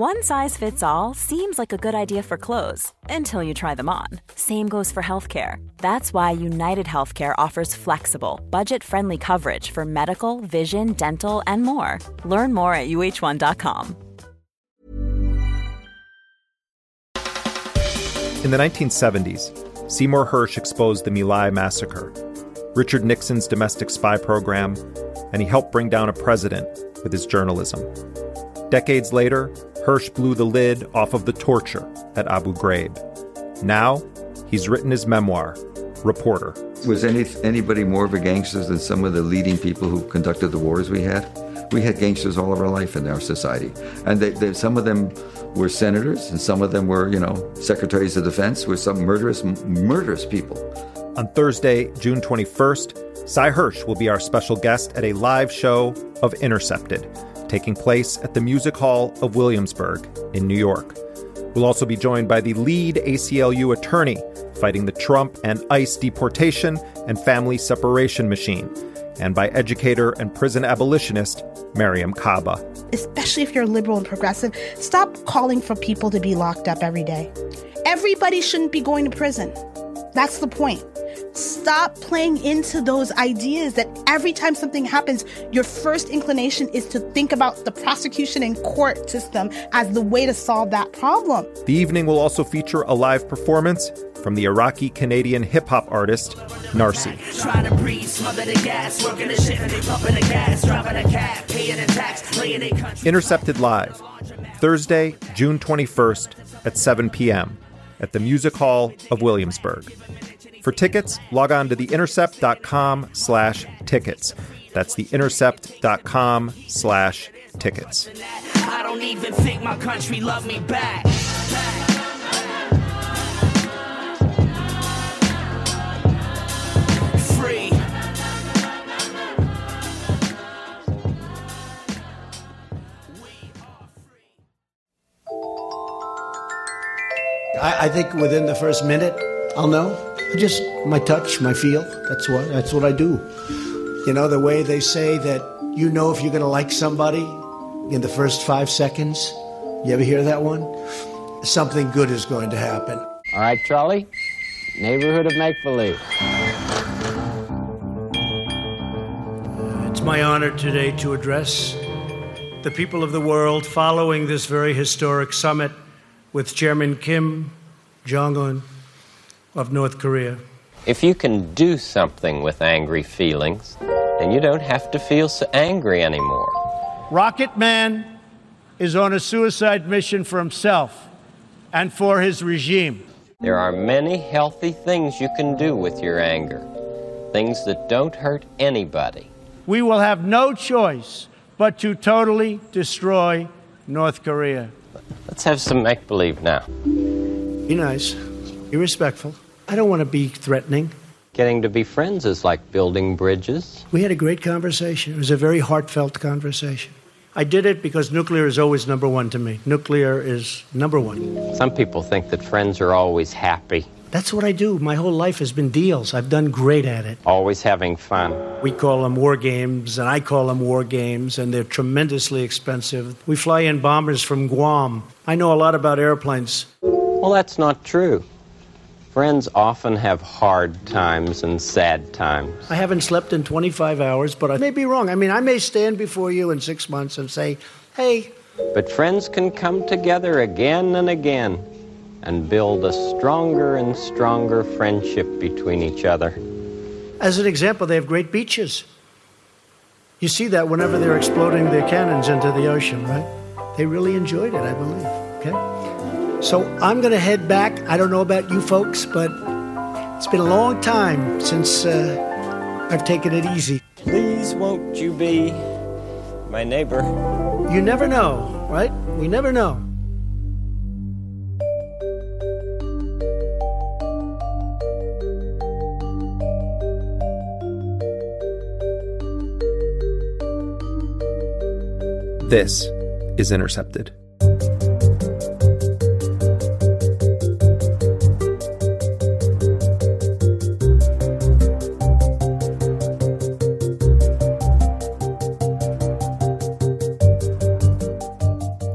One size fits all seems like a good idea for clothes until you try them on. Same goes for healthcare. That's why United Healthcare offers flexible, budget friendly coverage for medical, vision, dental, and more. Learn more at uh1.com. In the 1970s, Seymour Hersh exposed the My Lai massacre, Richard Nixon's domestic spy program, and he helped bring down a president with his journalism. Decades later, Hersh blew the lid off of the torture at Abu Ghraib. Now, he's written his memoir, Reporter. Was any, anybody more of a gangster than some of the leading people who conducted the wars we had? We had gangsters all of our life in our society. And they, they, some of them were senators, and some of them were, you know, secretaries of defense, were some murderous, murderous people. On Thursday, June 21st, Sy Hersh will be our special guest at a live show of Intercepted, taking place at the Music Hall of Williamsburg in New York. We'll also be joined by the lead ACLU attorney fighting the Trump and ICE deportation and family separation machine, and by educator and prison abolitionist Mariame Kaba. Especially if you're liberal and progressive, stop calling for people to be locked up every day. Everybody shouldn't be going to prison. That's the point. Stop playing into those ideas that every time something happens, your first inclination is to think about the prosecution and court system as the way to solve that problem. The evening will also feature a live performance from the Iraqi Canadian hip hop artist Narcy. Intercepted Live, Thursday, June 21st at 7 p.m. at the Music Hall of Williamsburg. For tickets, log on to theintercept.com slash tickets. That's theintercept.com slash tickets. I don't even think my country me back. Free. I, I think within the first minute, I'll know. Just my touch, my feel. That's what that's what I do. You know, the way they say that you know if you're going to like somebody in the first 5 seconds. You ever hear that one? Something good is going to happen. All right, Charlie. Neighborhood of make believe. It's my honor today to address the people of the world following this very historic summit with Chairman Kim Jong un of North Korea. If you can do something with angry feelings, then you don't have to feel so angry anymore. Rocket Man is on a suicide mission for himself and for his regime. There are many healthy things you can do with your anger, things that don't hurt anybody. We will have no choice but to totally destroy North Korea. Let's have some make believe now. Be nice. Be respectful. I don't want to be threatening. Getting to be friends is like building bridges. We had a great conversation. It was a very heartfelt conversation. I did it because nuclear is always number one to me. Nuclear is number one. Some people think that friends are always happy. That's what I do. My whole life has been deals. I've done great at it. Always having fun. We call them war games, and I call them war games, and they're tremendously expensive. We fly in bombers from Guam. I know a lot about airplanes. Well, that's not true. Friends often have hard times and sad times. I haven't slept in 25 hours, but I may be wrong. I mean, I may stand before you in six months and say, hey. But friends can come together again and again and build a stronger and stronger friendship between each other. As an example, they have great beaches. You see that whenever they're exploding their cannons into the ocean, right? They really enjoyed it, I believe. Okay? So I'm going to head back. I don't know about you folks, but it's been a long time since uh, I've taken it easy. Please, won't you be my neighbor? You never know, right? We never know. This is Intercepted.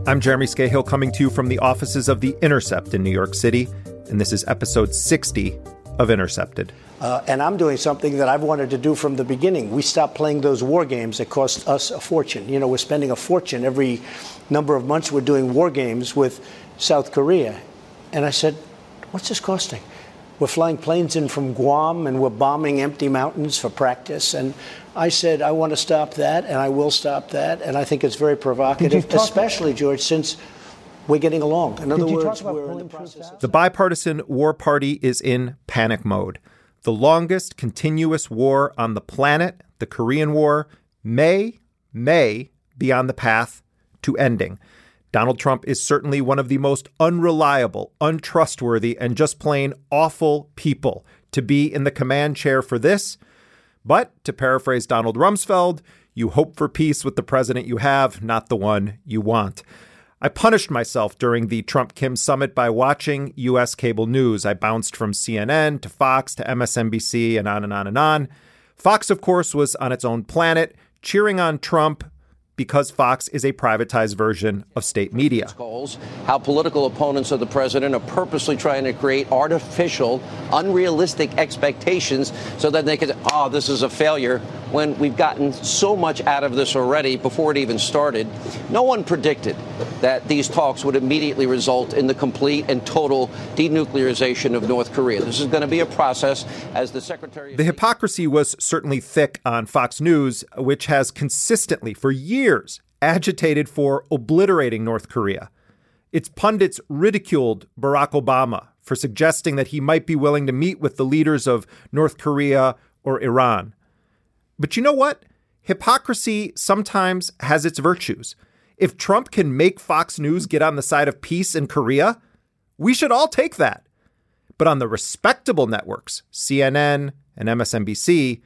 I'm Jeremy Scahill coming to you from the offices of The Intercept in New York City, and this is episode 60 of Intercepted. Uh, and I'm doing something that I've wanted to do from the beginning. We stopped playing those war games that cost us a fortune. You know, we're spending a fortune every number of months. We're doing war games with South Korea. And I said, what's this costing? We're flying planes in from Guam and we're bombing empty mountains for practice. And I said, I want to stop that and I will stop that. And I think it's very provocative, especially, George, since we're getting along. In other words, we're in the process. The bipartisan war party is in panic mode. The longest continuous war on the planet, the Korean War, may, may be on the path to ending. Donald Trump is certainly one of the most unreliable, untrustworthy, and just plain awful people to be in the command chair for this but to paraphrase Donald Rumsfeld, you hope for peace with the president you have, not the one you want. I punished myself during the Trump Kim summit by watching U.S. cable news. I bounced from CNN to Fox to MSNBC and on and on and on. Fox, of course, was on its own planet, cheering on Trump because Fox is a privatized version of state media. How political opponents of the president are purposely trying to create artificial, unrealistic expectations so that they can, oh, this is a failure, when we've gotten so much out of this already before it even started. No one predicted that these talks would immediately result in the complete and total denuclearization of North Korea. This is going to be a process, as the Secretary. The hypocrisy was certainly thick on Fox News, which has consistently, for years, agitated for obliterating North Korea. Its pundits ridiculed Barack Obama for suggesting that he might be willing to meet with the leaders of North Korea or Iran. But you know what? Hypocrisy sometimes has its virtues. If Trump can make Fox News get on the side of peace in Korea, we should all take that. But on the respectable networks, CNN and MSNBC,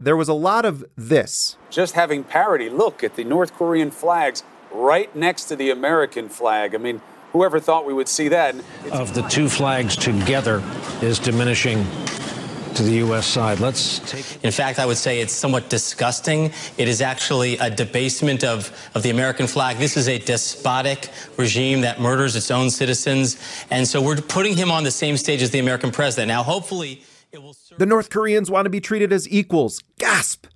there was a lot of this. Just having parity look at the North Korean flags right next to the American flag. I mean, whoever thought we would see that? Of the two flags together is diminishing to the U.S. side. Let's take. In fact, I would say it's somewhat disgusting. It is actually a debasement of, of the American flag. This is a despotic regime that murders its own citizens. And so we're putting him on the same stage as the American president. Now, hopefully, it will. Serve- the North Koreans want to be treated as equals. Gasp!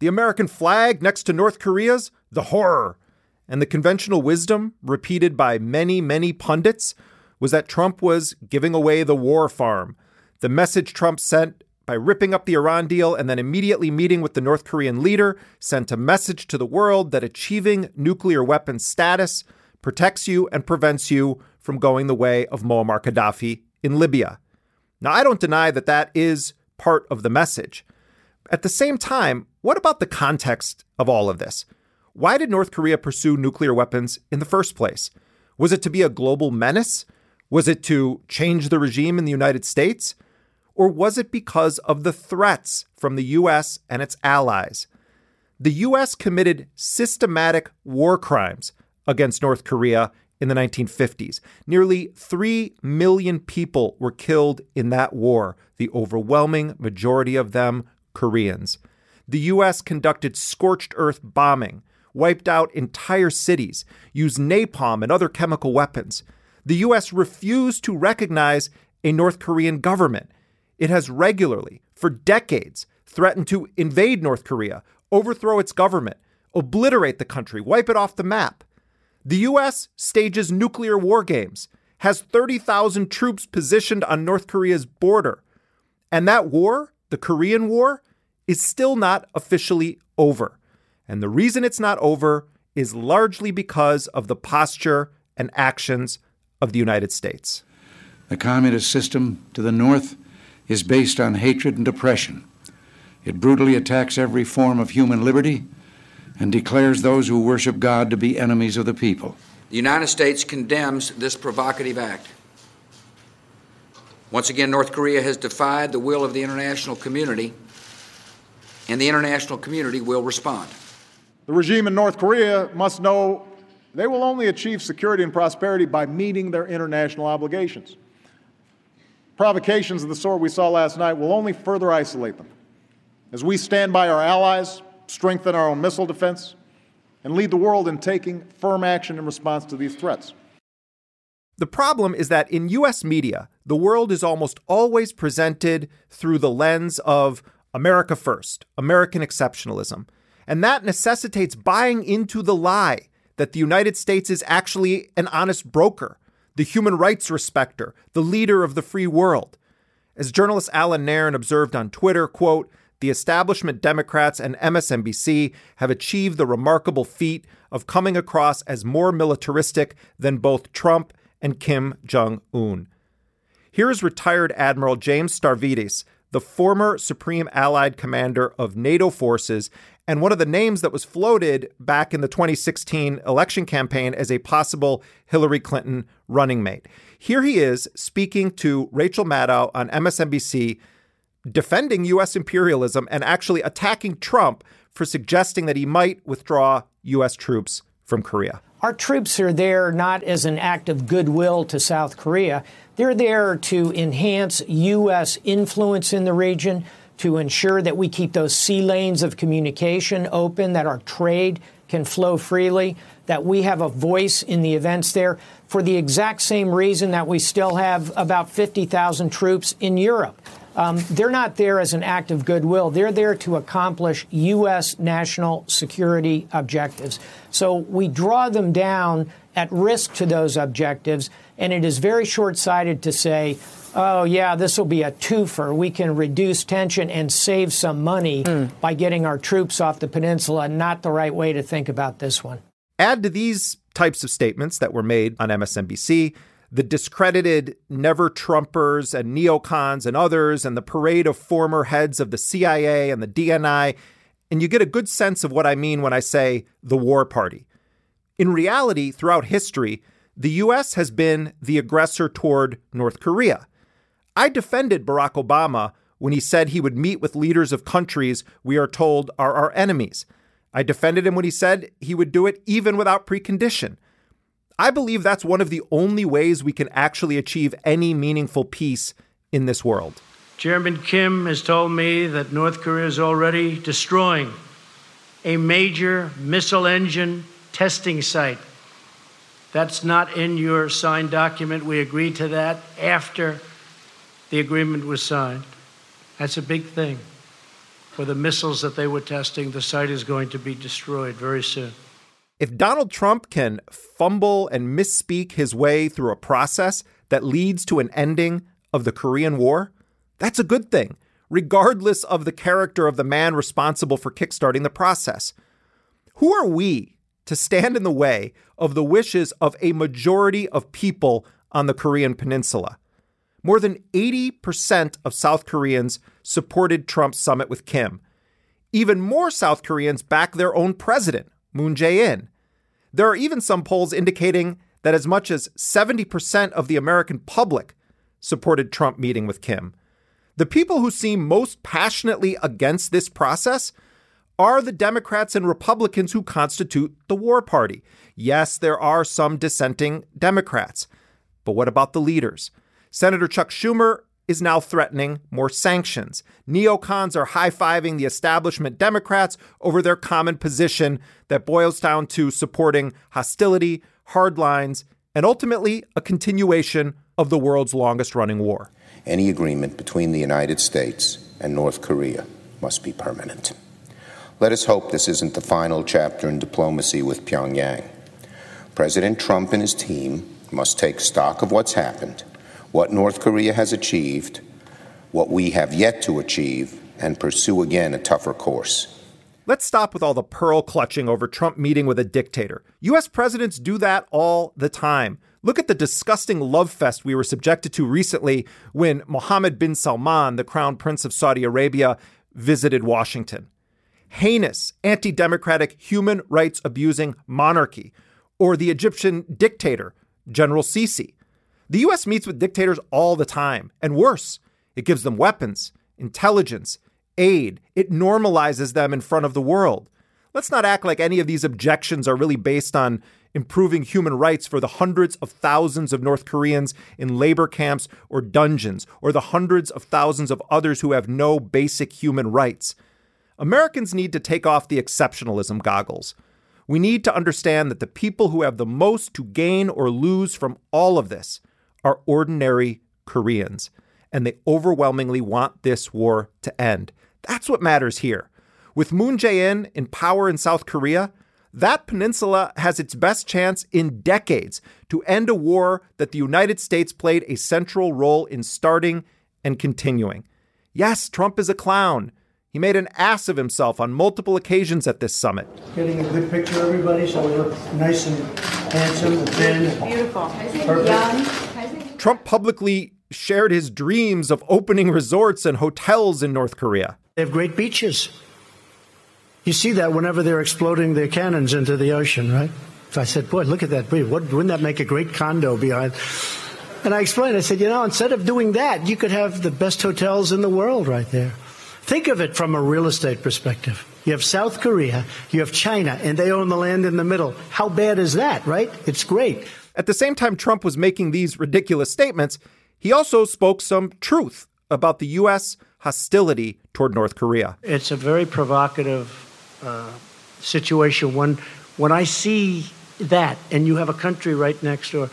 The American flag next to North Korea's? The horror. And the conventional wisdom, repeated by many, many pundits, was that Trump was giving away the war farm. The message Trump sent by ripping up the Iran deal and then immediately meeting with the North Korean leader, sent a message to the world that achieving nuclear weapons status protects you and prevents you from going the way of Muammar Gaddafi in Libya. Now, I don't deny that that is part of the message. At the same time, what about the context of all of this? Why did North Korea pursue nuclear weapons in the first place? Was it to be a global menace? Was it to change the regime in the United States? Or was it because of the threats from the U.S. and its allies? The U.S. committed systematic war crimes against North Korea in the 1950s. Nearly 3 million people were killed in that war, the overwhelming majority of them Koreans. The U.S. conducted scorched earth bombing, wiped out entire cities, used napalm and other chemical weapons. The U.S. refused to recognize a North Korean government it has regularly, for decades, threatened to invade North Korea, overthrow its government, obliterate the country, wipe it off the map. The U.S. stages nuclear war games, has 30,000 troops positioned on North Korea's border. And that war, the Korean War, is still not officially over. And the reason it's not over is largely because of the posture and actions of the United States. The communist system to the north is based on hatred and oppression. It brutally attacks every form of human liberty and declares those who worship God to be enemies of the people. The United States condemns this provocative act. Once again, North Korea has defied the will of the international community, and the international community will respond. The regime in North Korea must know they will only achieve security and prosperity by meeting their international obligations. Provocations of the sort we saw last night will only further isolate them. As we stand by our allies, strengthen our own missile defense, and lead the world in taking firm action in response to these threats. The problem is that in US media, the world is almost always presented through the lens of America first, American exceptionalism. And that necessitates buying into the lie that the United States is actually an honest broker, the human rights respecter, the leader of the free world. As journalist Allan Nairn observed on Twitter, quote, the establishment Democrats and MSNBC have achieved the remarkable feat of coming across as more militaristic than both Trump and Kim Jong un. Here is retired Admiral James Stavridis, the former Supreme Allied Commander of NATO forces and one of the names that was floated back in the 2016 election campaign as a possible Hillary Clinton running mate. Here he is speaking to Rachel Maddow on MSNBC, defending U.S. imperialism and actually attacking Trump for suggesting that he might withdraw U.S. troops from Korea. Our troops are there not as an act of goodwill to South Korea. They're there to enhance U.S. influence in the region, to ensure that we keep those sea lanes of communication open, that our trade can flow freely, that we have a voice in the events there for the exact same reason that we still have about 50,000 troops in Europe. Um, they're not there as an act of goodwill. They're there to accomplish U.S. national security objectives. So we draw them down at risk to those objectives, and it is very short sighted to say, oh, yeah, this will be a twofer. We can reduce tension and save some money mm. by getting our troops off the peninsula. Not the right way to think about this one. Add to these types of statements that were made on MSNBC the discredited never Trumpers and neocons and others, and the parade of former heads of the CIA and the DNI. And you get a good sense of what I mean when I say the war party. In reality, throughout history, the US has been the aggressor toward North Korea. I defended Barack Obama when he said he would meet with leaders of countries we are told are our enemies. I defended him when he said he would do it even without precondition. I believe that's one of the only ways we can actually achieve any meaningful peace in this world. Chairman Kim has told me that North Korea is already destroying a major missile engine testing site. That's not in your signed document. We agreed to that after the agreement was signed. That's a big thing. For the missiles that they were testing, the site is going to be destroyed very soon. If Donald Trump can fumble and misspeak his way through a process that leads to an ending of the Korean War, that's a good thing, regardless of the character of the man responsible for kickstarting the process. Who are we to stand in the way of the wishes of a majority of people on the Korean Peninsula? More than 80% of South Koreans supported Trump's summit with Kim. Even more South Koreans back their own president, Moon Jae in. There are even some polls indicating that as much as 70% of the American public supported Trump meeting with Kim. The people who seem most passionately against this process are the Democrats and Republicans who constitute the war party. Yes, there are some dissenting Democrats. But what about the leaders? Senator Chuck Schumer is now threatening more sanctions. Neocons are high fiving the establishment Democrats over their common position that boils down to supporting hostility, hard lines, and ultimately a continuation of the world's longest running war. Any agreement between the United States and North Korea must be permanent. Let us hope this isn't the final chapter in diplomacy with Pyongyang. President Trump and his team must take stock of what's happened what North Korea has achieved, what we have yet to achieve, and pursue again a tougher course. Let's stop with all the pearl clutching over Trump meeting with a dictator. US presidents do that all the time. Look at the disgusting love fest we were subjected to recently when Mohammed bin Salman, the crown prince of Saudi Arabia, visited Washington. Heinous, anti democratic, human rights abusing monarchy, or the Egyptian dictator, General Sisi. The US meets with dictators all the time, and worse, it gives them weapons, intelligence, aid. It normalizes them in front of the world. Let's not act like any of these objections are really based on improving human rights for the hundreds of thousands of North Koreans in labor camps or dungeons, or the hundreds of thousands of others who have no basic human rights. Americans need to take off the exceptionalism goggles. We need to understand that the people who have the most to gain or lose from all of this are ordinary Koreans, and they overwhelmingly want this war to end. That's what matters here. With Moon Jae in in power in South Korea, that peninsula has its best chance in decades to end a war that the United States played a central role in starting and continuing. Yes, Trump is a clown. He made an ass of himself on multiple occasions at this summit. Getting a good picture, everybody, so we look nice and handsome and thin. Beautiful. Perfect. Trump publicly shared his dreams of opening resorts and hotels in North Korea. They have great beaches. You see that whenever they're exploding their cannons into the ocean, right? So I said, boy, look at that. Wouldn't that make a great condo behind? And I explained, I said, you know, instead of doing that, you could have the best hotels in the world right there. Think of it from a real estate perspective. You have South Korea, you have China, and they own the land in the middle. How bad is that, right? It's great. At the same time Trump was making these ridiculous statements, he also spoke some truth about the U.S. hostility toward North Korea. It's a very provocative uh, situation when when I see that, and you have a country right next door.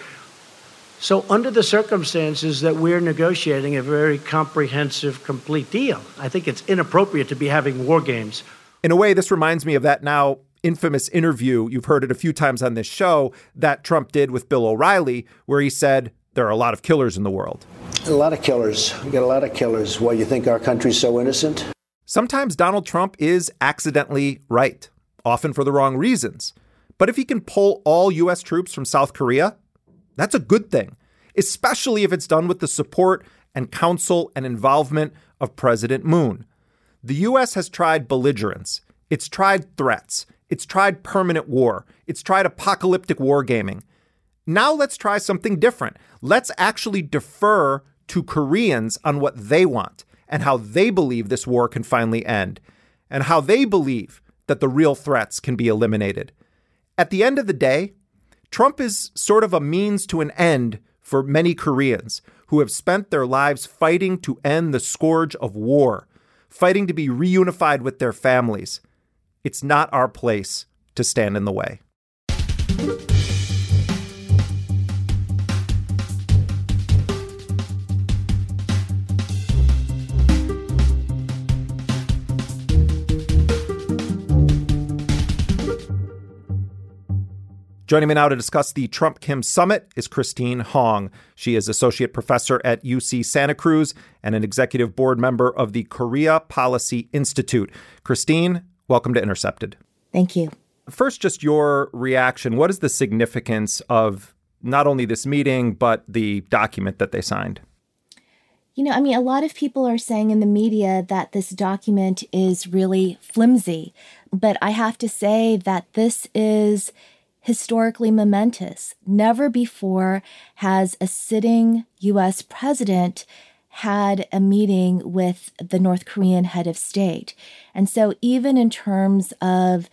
So, under the circumstances that we're negotiating a very comprehensive, complete deal, I think it's inappropriate to be having war games. In a way, this reminds me of that now infamous interview, you've heard it a few times on this show, that Trump did with Bill O'Reilly, where he said, There are a lot of killers in the world. A lot of killers. We got a lot of killers. Why, you think our country's so innocent? Sometimes Donald Trump is accidentally right, often for the wrong reasons. But if he can pull all U.S. troops from South Korea, that's a good thing, especially if it's done with the support and counsel and involvement of President Moon. The U.S. has tried belligerence, it's tried threats, it's tried permanent war, it's tried apocalyptic wargaming. Now let's try something different. Let's actually defer to Koreans on what they want and how they believe this war can finally end, and how they believe that the real threats can be eliminated. At the end of the day, Trump is sort of a means to an end for many Koreans who have spent their lives fighting to end the scourge of war, fighting to be reunified with their families. It's not our place to stand in the way. Joining me now to discuss the Trump Kim summit is Christine Hong. She is associate professor at UC Santa Cruz and an executive board member of the Korea Policy Institute. Christine, welcome to Intercepted. Thank you. First, just your reaction. What is the significance of not only this meeting, but the document that they signed? You know, I mean, a lot of people are saying in the media that this document is really flimsy, but I have to say that this is historically momentous. Never before has a sitting U.S. president had a meeting with the North Korean head of state. And so, even in terms of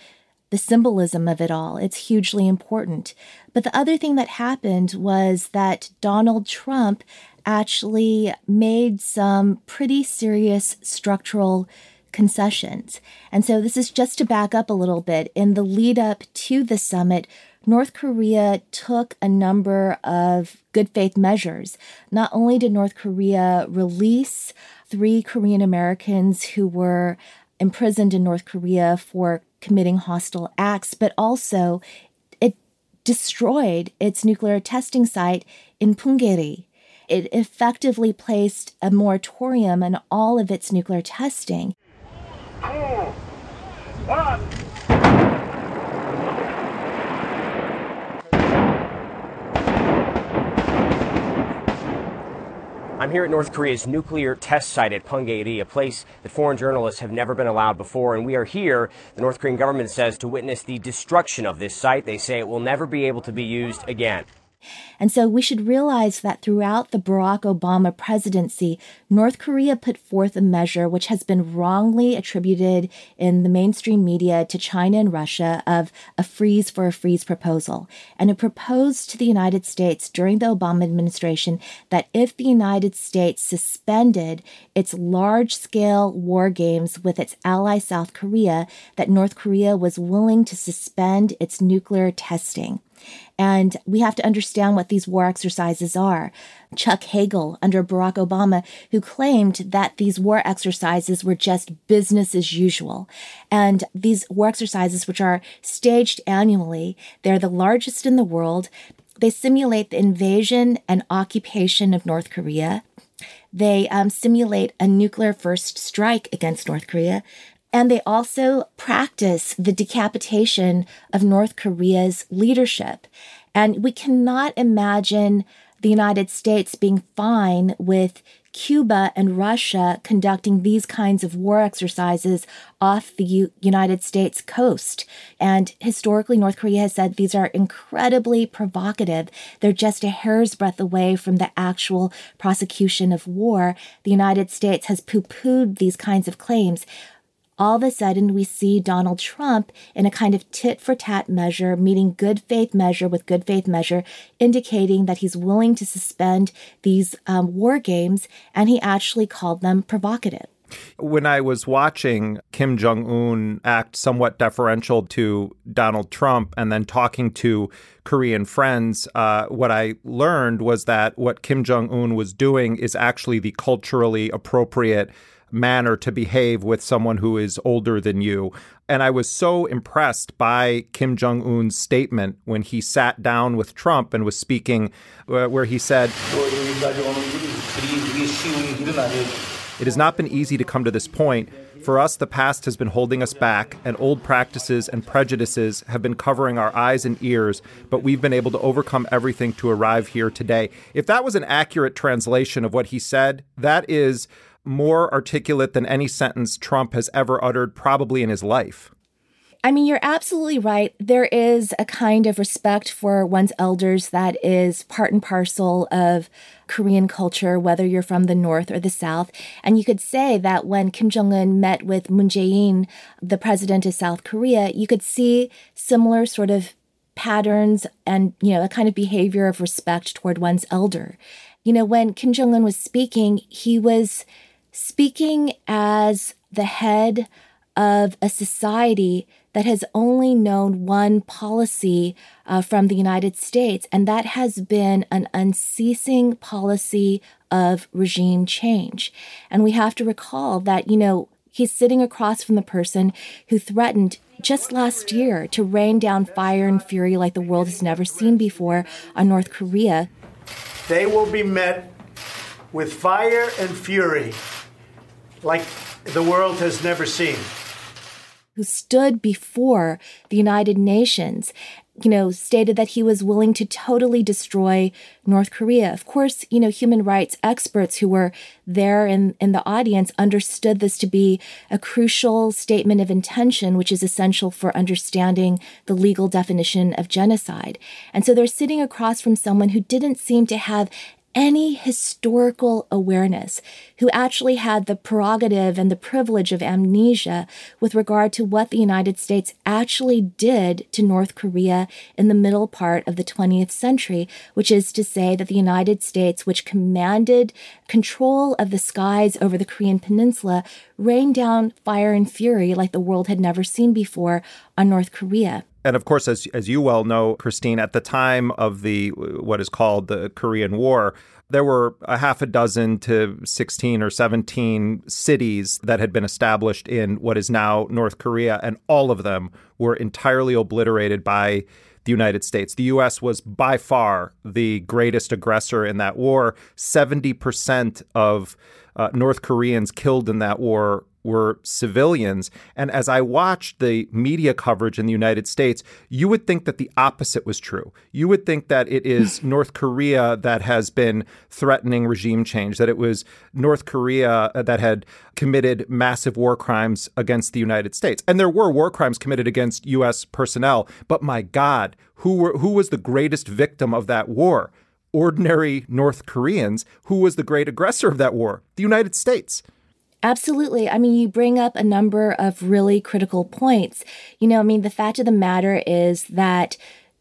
the symbolism of it all, it's hugely important. But the other thing that happened was that Donald Trump actually made some pretty serious structural concessions. And so this is just to back up a little bit. In the lead up to the summit, North Korea took a number of good faith measures. Not only did North Korea release three Korean Americans who were imprisoned in North Korea for committing hostile acts, but also it destroyed its nuclear testing site in Punggye-ri it effectively placed a moratorium on all of its nuclear testing. I'm here at North Korea's nuclear test site at Punggye-ri, a place that foreign journalists have never been allowed before. And we are here, the North Korean government says, to witness the destruction of this site. They say it will never be able to be used again. And so we should realize that throughout the Barack Obama presidency, North Korea put forth a measure which has been wrongly attributed in the mainstream media to China and Russia of a freeze for a freeze proposal. And it proposed to the United States during the Obama administration that if the United States suspended its large scale war games with its ally South Korea, that North Korea was willing to suspend its nuclear testing. And we have to understand what these war exercises are. Chuck Hagel under Barack Obama, who claimed that these war exercises were just business as usual. And these war exercises, which are staged annually, they're the largest in the world. They simulate the invasion and occupation of North Korea. They um, simulate a nuclear first strike against North Korea. And they also practice the decapitation of North Korea's leadership. And we cannot imagine the United States being fine with Cuba and Russia conducting these kinds of war exercises off the U- United States coast. And historically, North Korea has said these are incredibly provocative. They're just a hair's breadth away from the actual prosecution of war. The United States has poo pooed these kinds of claims all of a sudden we see Donald Trump in a kind of tit for tat measure, meeting good faith measure with good faith measure, indicating that he's willing to suspend these um, war games, and he actually called them provocative. When I was watching Kim Jong un act somewhat deferential to Donald Trump and then talking to Korean friends, uh, what I learned was that what Kim Jong un was doing is actually the culturally appropriate manner to behave with someone who is older than you. And I was so impressed by Kim Jong un's statement when he sat down with Trump and was speaking, uh, where he said, It has not been easy to come to this point. For us, the past has been holding us back, and old practices and prejudices have been covering our eyes and ears, but we've been able to overcome everything to arrive here today. If that was an accurate translation of what he said, that is more articulate than any sentence Trump has ever uttered, probably in his life. I mean, you're absolutely right. There is a kind of respect for one's elders that is part and parcel of Korean culture, whether you're from the North or the South. And you could say that when Kim Jong un met with Moon Jae in, the president of South Korea, you could see similar sort of patterns and, you know, a kind of behavior of respect toward one's elder. You know, when Kim Jong un was speaking, he was speaking as the head of a society that has only known one policy uh, from the United States, and that has been an unceasing policy of regime change. And we have to recall that, you know, he's sitting across from the person who threatened just last year to rain down fire and fury like the world has never seen before on North Korea. They will be met with fire and fury like the world has never seen. Who stood before the United Nations, you know, stated that he was willing to totally destroy North Korea. Of course, you know, human rights experts who were there in, in the audience understood this to be a crucial statement of intention, which is essential for understanding the legal definition of genocide. And so they're sitting across from someone who didn't seem to have any historical awareness, who actually had the prerogative and the privilege of amnesia with regard to what the United States actually did to North Korea in the middle part of the 20th century, which is to say that the United States, which commanded control of the skies over the Korean Peninsula, rained down fire and fury like the world had never seen before on North Korea. And of course, as, as you well know, Christine, at the time of the what is called the Korean War, there were a half a dozen to 16 or 17 cities that had been established in what is now North Korea, and all of them were entirely obliterated by the United States. The U.S. was by far the greatest aggressor in that war. 70% of uh, North Koreans killed in that war were civilians. And as I watched the media coverage in the United States, you would think that the opposite was true. You would think that it is North Korea that has been threatening regime change, that it was North Korea that had committed massive war crimes against the United States. And there were war crimes committed against U.S. personnel. But my God, who, were, who was the greatest victim of that war? Ordinary North Koreans. Who was the great aggressor of that war? The United States. Absolutely. I mean, you bring up a number of really critical points. You know, I mean, the fact of the matter is that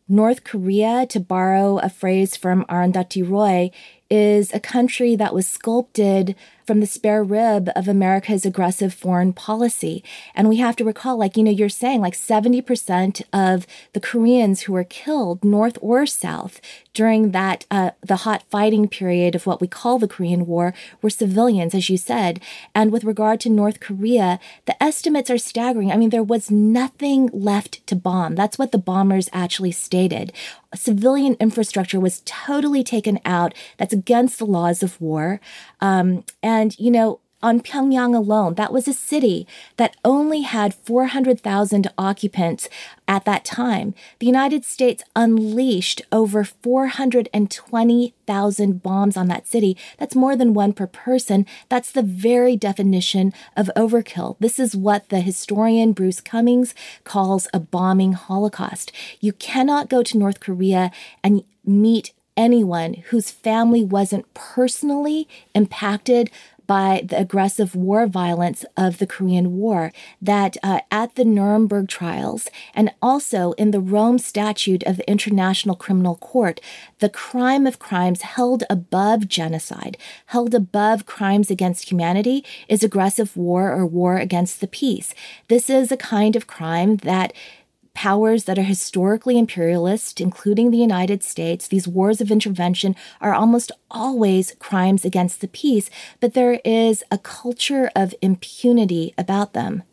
North Korea, to borrow a phrase from Arundhati Roy, is a country that was sculpted from the spare rib of America's aggressive foreign policy. And we have to recall, like, you know, you're saying like 70% of the Koreans who were killed, North or South, during that, uh, the hot fighting period of what we call the Korean War, were civilians, as you said. And with regard to North Korea, the estimates are staggering. I mean, there was nothing left to bomb. That's what the bombers actually stated. Civilian infrastructure was totally taken out. That's against the laws of war. Um, and, you know, on Pyongyang alone, that was a city that only had 400,000 occupants at that time. The United States unleashed over 420,000 bombs on that city. That's more than one per person. That's the very definition of overkill. This is what the historian Bruce Cumings calls a bombing holocaust. You cannot go to North Korea and meet anyone whose family wasn't personally impacted by the aggressive war violence of the Korean War, that uh, at the Nuremberg trials and also in the Rome Statute of the International Criminal Court, the crime of crimes held above genocide, held above crimes against humanity, is aggressive war or war against the peace. This is a kind of crime that powers that are historically imperialist, including the United States, these wars of intervention are almost always crimes against the peace, but there is a culture of impunity about them.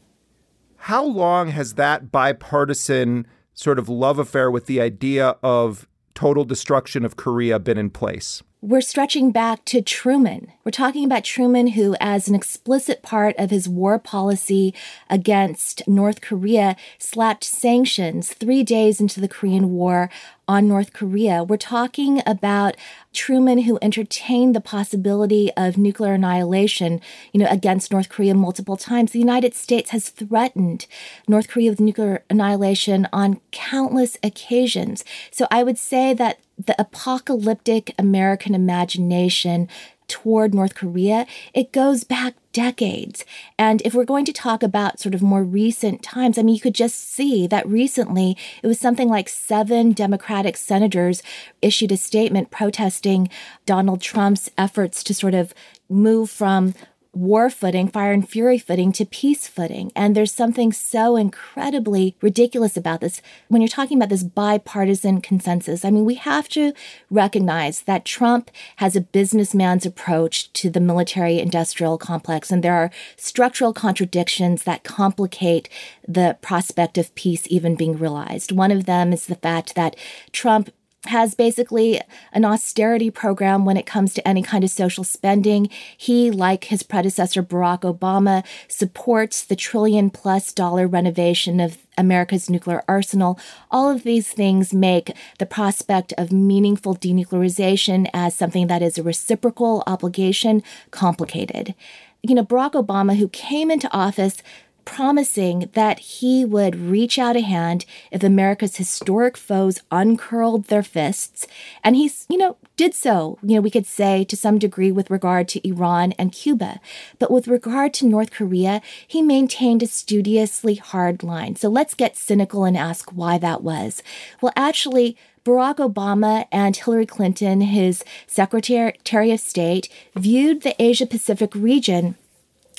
How long has that bipartisan sort of love affair with the idea of total destruction of Korea been in place? We're stretching back to Truman. We're talking about Truman, who, as an explicit part of his war policy against North Korea, slapped sanctions three days into the Korean War on North Korea. We're talking about Truman, who entertained the possibility of nuclear annihilation, you know, against North Korea multiple times. The United States has threatened North Korea with nuclear annihilation on countless occasions. So I would say that the apocalyptic American imagination toward North Korea, it goes back decades. And if we're going to talk about sort of more recent times, I mean, you could just see that recently it was something like seven Democratic senators issued a statement protesting Donald Trump's efforts to sort of move from war footing, fire and fury footing to peace footing. And there's something so incredibly ridiculous about this. When you're talking about this bipartisan consensus, I mean, we have to recognize that Trump has a businessman's approach to the military industrial complex, and there are structural contradictions that complicate the prospect of peace even being realized. One of them is the fact that Trump has basically an austerity program when it comes to any kind of social spending. He, like his predecessor Barack Obama, supports the trillion plus dollar renovation of America's nuclear arsenal. All of these things make the prospect of meaningful denuclearization as something that is a reciprocal obligation complicated. You know, Barack Obama, who came into office promising that he would reach out a hand if America's historic foes uncurled their fists. And he's, you know, did so, you know, we could say to some degree with regard to Iran and Cuba. But with regard to North Korea, he maintained a studiously hard line. So let's get cynical and ask why that was. Well, actually, Barack Obama and Hillary Clinton, his Secretary of State, viewed the Asia Pacific region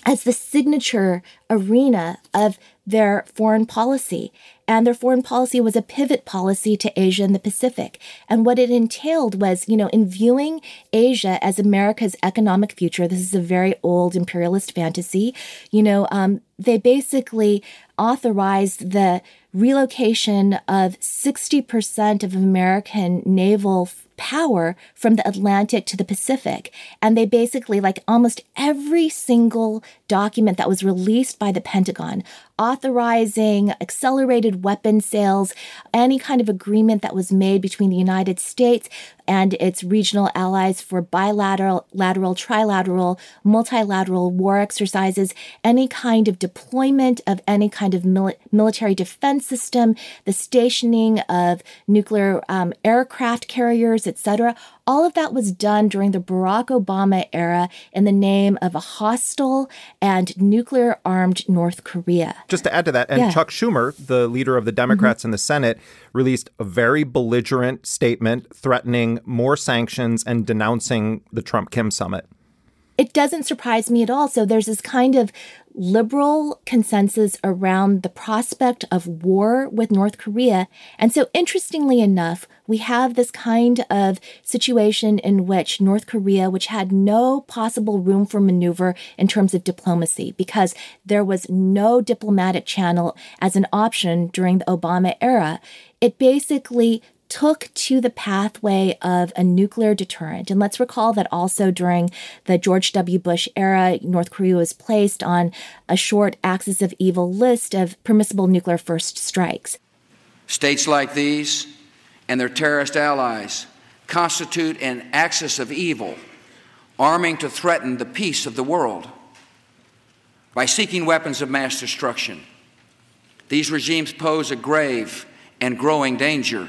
as the signature arena of their foreign policy. And their foreign policy was a pivot policy to Asia and the Pacific. And what it entailed was, you know, in viewing Asia as America's economic future, this is a very old imperialist fantasy, you know, um, they basically authorized the relocation of 60% of American naval power from the Atlantic to the Pacific. And they basically, like almost every single document that was released by the Pentagon authorizing accelerated weapon sales, any kind of agreement that was made between the United States and its regional allies for bilateral, lateral, trilateral, multilateral war exercises, any kind of deployment of any kind of mili- military defense system, the stationing of nuclear um, aircraft carriers, etc. All of that was done during the Barack Obama era in the name of a hostile and nuclear armed North Korea. Just to add to that, and Yeah. Chuck Schumer, the leader of the Democrats mm-hmm. in the Senate, released a very belligerent statement threatening more sanctions and denouncing the Trump Kim summit. it doesn't surprise me at all. So there's this kind of liberal consensus around the prospect of war with North Korea. And so, interestingly enough, we have this kind of situation in which North Korea, which had no possible room for maneuver in terms of diplomacy, because there was no diplomatic channel as an option during the Obama era, it basically took to the pathway of a nuclear deterrent. And let's recall that also during the George W. Bush era, North Korea was placed on a short axis of evil list of permissible nuclear first strikes. States like these and their terrorist allies constitute an axis of evil, arming to threaten the peace of the world. By seeking weapons of mass destruction, these regimes pose a grave and growing danger.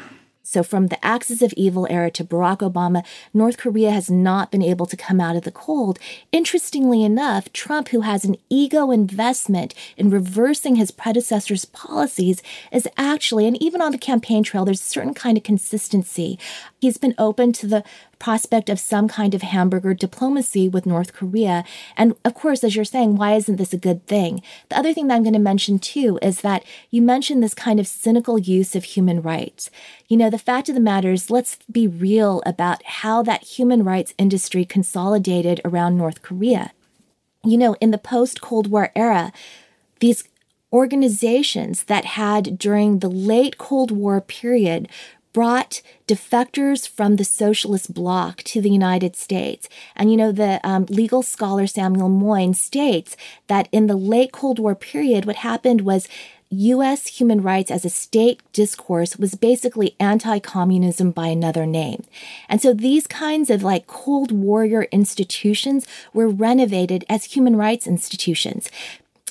So, from the axis of evil era to Barack Obama, North Korea has not been able to come out of the cold. Interestingly enough, Trump, who has an ego investment in reversing his predecessor's policies, is actually, and even on the campaign trail, there's a certain kind of consistency. He's been open to the prospect of some kind of hamburger diplomacy with North Korea. And of course, as you're saying, why isn't this a good thing? The other thing that I'm going to mention too is that you mentioned this kind of cynical use of human rights. You know, the fact of the matter is, let's be real about how that human rights industry consolidated around North Korea. You know, in the post Cold War era, these organizations that had during the late Cold War period brought defectors from the socialist bloc to the United States. And you know, the um, legal scholar Samuel Moyn states that in the late Cold War period, what happened was U.S. human rights as a state discourse was basically anti communism by another name. And so these kinds of like Cold Warrior institutions were renovated as human rights institutions.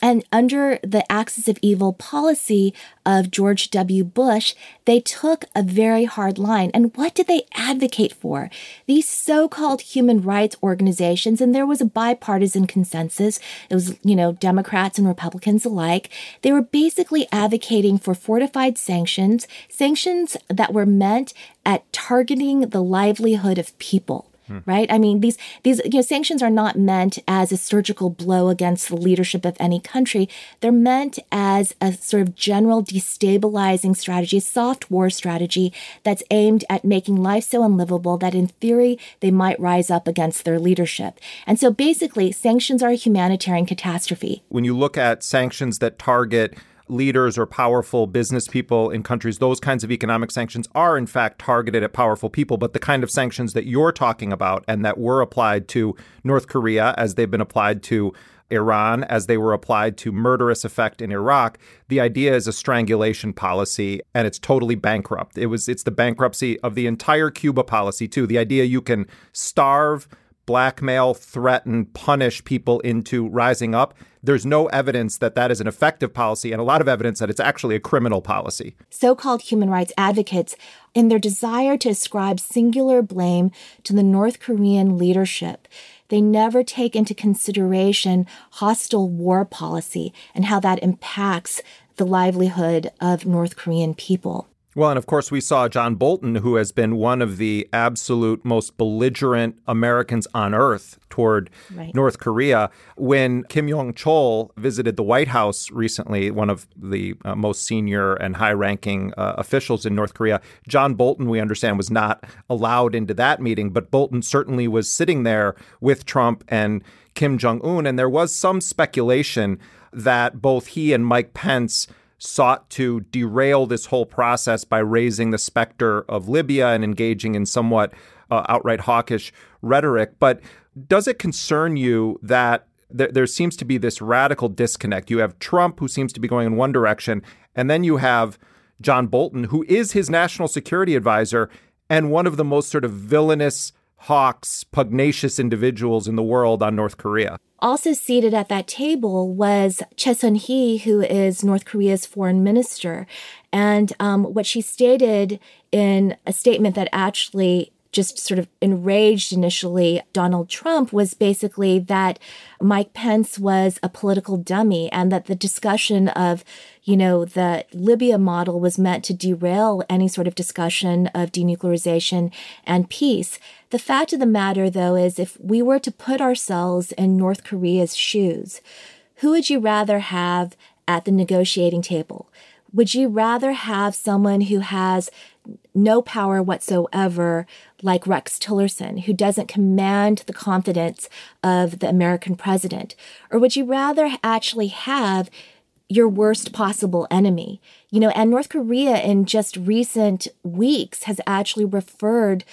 And under the axis of evil policy of George W. Bush, they took a very hard line. And what did they advocate for? These so called human rights organizations, and there was a bipartisan consensus, it was, you know, Democrats and Republicans alike. They were basically advocating for fortified sanctions, sanctions that were meant at targeting the livelihood of people Hmm. right? I mean these these you know sanctions are not meant as a surgical blow against the leadership of any country. They're meant as a sort of general destabilizing strategy a soft war strategy that's aimed at making life so unlivable that in theory they might rise up against their leadership. And so basically sanctions are a humanitarian catastrophe. When you look at sanctions that target leaders or powerful business people in countries, those kinds of economic sanctions are in fact targeted at powerful people. But the kind of sanctions that you're talking about and that were applied to North Korea as they've been applied to Iran, as they were applied to murderous effect in Iraq, the idea is a strangulation policy and it's totally bankrupt. It was it's the bankruptcy of the entire Cuba policy too. The idea you can starve blackmail, threaten, punish people into rising up. There's no evidence that that is an effective policy, and a lot of evidence that it's actually a criminal policy. so called human rights advocates, in their desire to ascribe singular blame to the North Korean leadership, they never take into consideration hostile war policy and how that impacts the livelihood of North Korean people. Well, and of course, we saw John Bolton, who has been one of the absolute most belligerent Americans on earth toward Right. North Korea. When Kim Jong chol visited the White House recently, one of the uh, most senior and high ranking uh, officials in North Korea, John Bolton, we understand, was not allowed into that meeting, but Bolton certainly was sitting there with Trump and Kim Jong un. And there was some speculation that both he and Mike Pence sought to derail this whole process by raising the specter of Libya and engaging in somewhat uh, outright hawkish rhetoric. But does it concern you that there, there seems to be this radical disconnect? You have Trump, who seems to be going in one direction, and then you have John Bolton, who is his national security advisor and one of the most sort of villainous hawks, pugnacious individuals in the world on North Korea. Also seated at that table was Choi Sun-hee, who is North Korea's foreign minister. And um, what she stated in a statement that actually just sort of enraged initially Donald Trump was basically that Mike Pence was a political dummy and that the discussion of, you know, the Libya model was meant to derail any sort of discussion of denuclearization and peace. The fact of the matter, though, is if we were to put ourselves in North Korea's shoes, who would you rather have at the negotiating table? Would you rather have someone who has no power whatsoever, like Rex Tillerson, who doesn't command the confidence of the American president? Or would you rather actually have your worst possible enemy? You know, and North Korea in just recent weeks has actually referred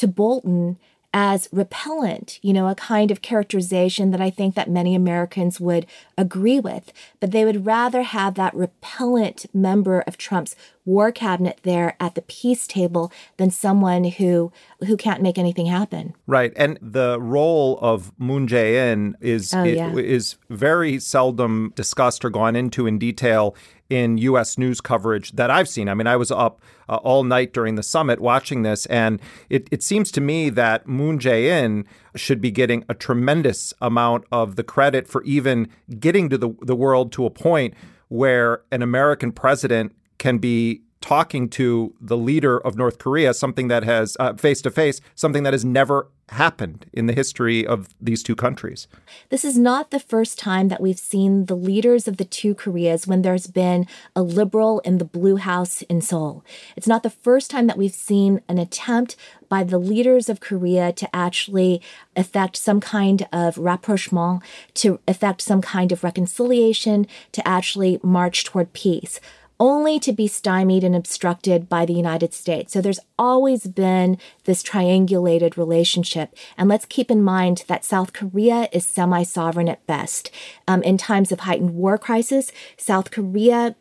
to Bolton as repellent, you know, a kind of characterization that I think that many Americans would agree with. But they would rather have that repellent member of Trump's war cabinet there at the peace table than someone who who can't make anything happen. Right. And the role of Moon Jae-in is oh, yeah. is very seldom discussed or gone into in detail in U.S. news coverage that I've seen. I mean, I was up uh, all night during the summit watching this, and it, it seems to me that Moon Jae-in should be getting a tremendous amount of the credit for even getting to the, the world to a point where an American president can be talking to the leader of North Korea, something that has face to face, something that has never happened in the history of these two countries. This is not the first time that we've seen the leaders of the two Koreas when there's been a liberal in the Blue House in Seoul. It's not the first time that we've seen an attempt by the leaders of Korea to actually effect some kind of rapprochement, to effect some kind of reconciliation, to actually march toward peace only to be stymied and obstructed by the United States. So there's always been this triangulated relationship. And let's keep in mind that South Korea is semi sovereign at best. Um, in times of heightened war crisis, South Korea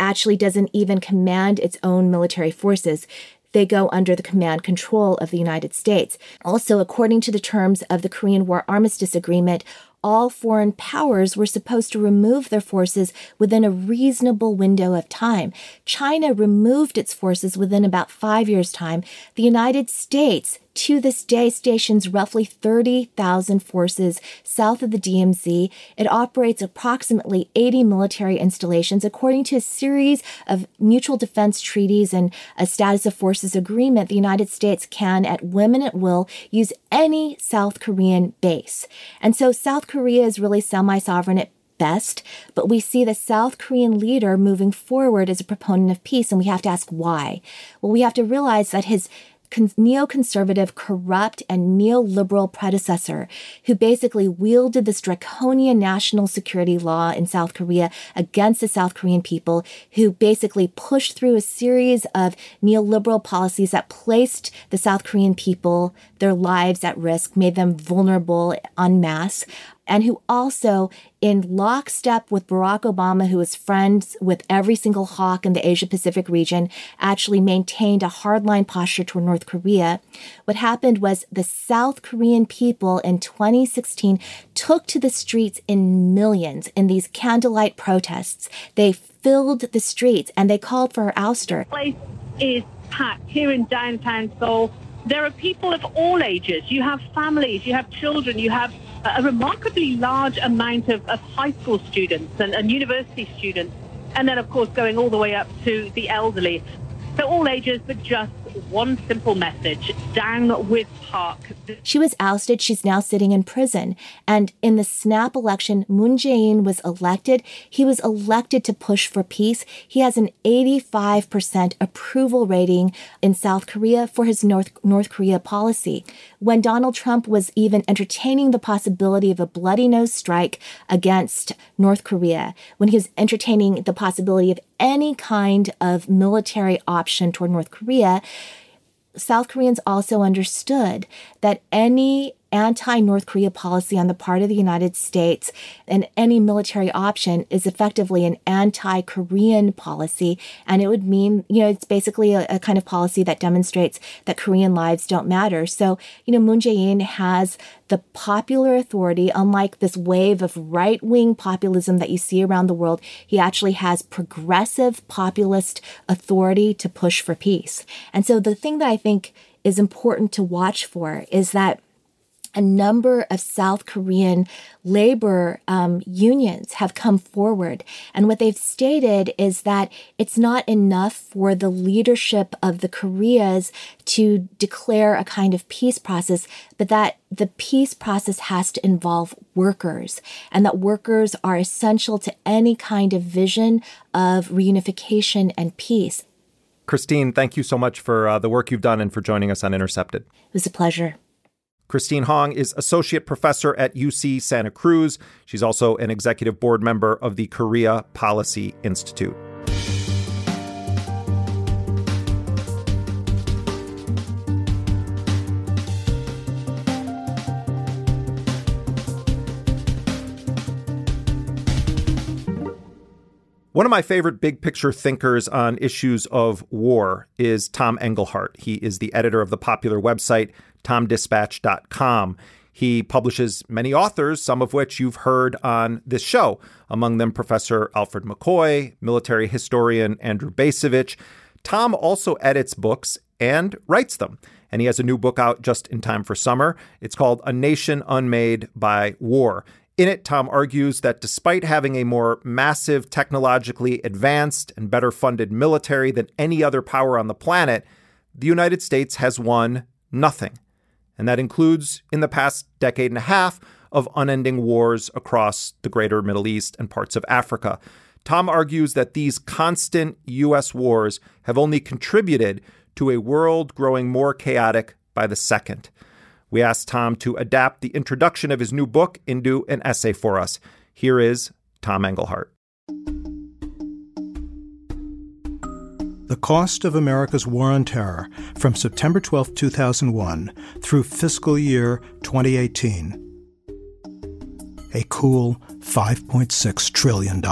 actually doesn't even command its own military forces they go under the command control of the United States. Also, according to the terms of the Korean War Armistice Agreement, all foreign powers were supposed to remove their forces within a reasonable window of time. China removed its forces within about five years' time. The United States to this day stations roughly 30,000 forces south of the DMZ. It operates approximately 80 military installations according to a series of mutual defense treaties and a status of forces agreement. The United States can at and at will use any South Korean base. And so South Korea is really semi-sovereign at best, but we see the South Korean leader moving forward as a proponent of peace, and we have to ask why. Well, we have to realize that his neoconservative, corrupt, and neoliberal predecessor who basically wielded this draconian national security law in South Korea against the South Korean people, who basically pushed through a series of neoliberal policies that placed the South Korean people, their lives at risk, made them vulnerable en masse and who also, in lockstep with Barack Obama, who is friends with every single hawk in the Asia Pacific region, actually maintained a hardline posture toward North Korea. What happened was the South Korean people in 2016 took to the streets in millions in these candlelight protests. They filled the streets and they called for her ouster. Place is packed here in downtown Seoul. There are people of all ages. You have families, you have children, you have a remarkably large amount of, of high school students and, and university students, and then, of course, going all the way up to the elderly. So all ages, but just one simple message down with Park. She was ousted. She's now sitting in prison. And in the snap election, Moon Jae-in was elected. He was elected to push for peace. He has an 85% approval rating in South Korea for his North, North Korea policy. When Donald Trump was even entertaining the possibility of a bloody nose strike against North Korea, when he was entertaining the possibility of any kind of military option toward North Korea, South Koreans also understood that any anti North Korea policy on the part of the United States and any military option is effectively an anti Korean policy. And it would mean, you know, it's basically a, a, kind of policy that demonstrates that Korean lives don't matter. So, you know, Moon Jae in has the popular authority, unlike this wave of right wing populism that you see around the world, he actually has progressive populist authority to push for peace. And so the thing that I think is important to watch for is that a number of South Korean labor um, unions have come forward. And what they've stated is that it's not enough for the leadership of the Koreas to declare a kind of peace process, but that the peace process has to involve workers and that workers are essential to any kind of vision of reunification and peace. Christine, thank you so much for uh, the work you've done and for joining us on Intercepted. It was a pleasure. Christine Hong is associate professor at UC Santa Cruz. She's also an executive board member of the Korea Policy Institute. One of my favorite big picture thinkers on issues of war is Tom Engelhardt. He is the editor of the popular website tomdispatch.com. He publishes many authors, some of which you've heard on this show, among them Professor Alfred McCoy, military historian Andrew Bacevich. Tom also edits books and writes them. And he has a new book out just in time for summer. It's called A Nation Unmade by War. In it, Tom argues that despite having a more massive, technologically advanced, and better funded military than any other power on the planet, the United States has won nothing and that includes in the past decade and a half of unending wars across the greater Middle East and parts of Africa. Tom argues that these constant U.S. wars have only contributed to a world growing more chaotic by the second. We asked Tom to adapt the introduction of his new book into an essay for us. Here is Tom Engelhardt. The cost of America's war on terror from September 12, 2001 through fiscal year 2018. A cool $5.6 trillion.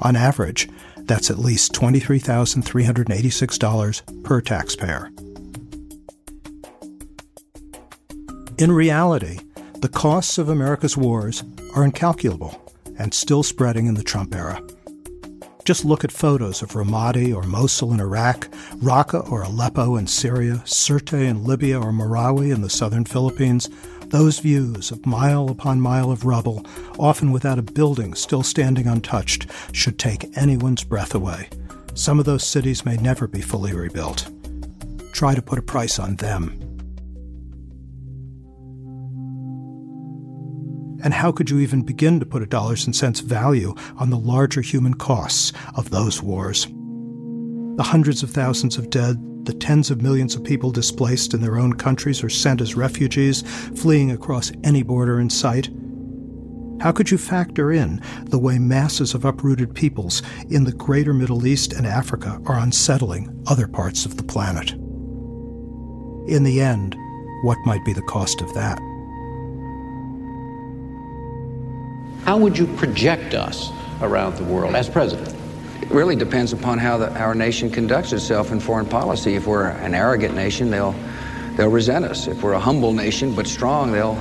On average, that's at least $23,386 per taxpayer. In reality, the costs of America's wars are incalculable and still spreading in the Trump era. Just look at photos of Ramadi or Mosul in Iraq, Raqqa or Aleppo in Syria, Sirte in Libya or Marawi in the southern Philippines. Those views of mile upon mile of rubble, often without a building still standing untouched, should take anyone's breath away. Some of those cities may never be fully rebuilt. Try to put a price on them. And how could you even begin to put a dollars and cents value on the larger human costs of those wars? The hundreds of thousands of dead, the tens of millions of people displaced in their own countries or sent as refugees, fleeing across any border in sight. How could you factor in the way masses of uprooted peoples in the greater Middle East and Africa are unsettling other parts of the planet? In the end, what might be the cost of that? How would you project us around the world as president? It really depends upon how the, our nation conducts itself in foreign policy. If we're an arrogant nation, they'll they'll resent us. If we're a humble nation but strong, they'll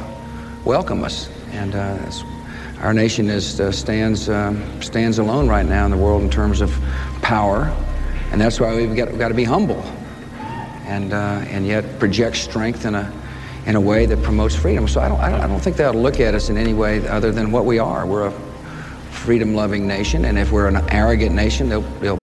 welcome us. And uh, our nation is uh, stands um, stands alone right now in the world in terms of power, and that's why we've got, we've got to be humble, and uh, and yet project strength in a in a way that promotes freedom. So I don't, I don't, I don't think they'll look at us in any way other than what we are. We're a freedom loving nation, and if we're an arrogant nation, they'll, they'll.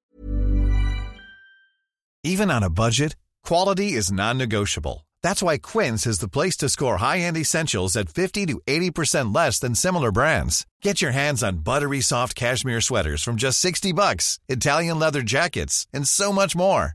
Even on a budget, quality is non negotiable. That's why Quince is the place to score high end essentials at 50 to 80% less than similar brands. Get your hands on buttery soft cashmere sweaters from just 60 bucks, Italian leather jackets, and so much more.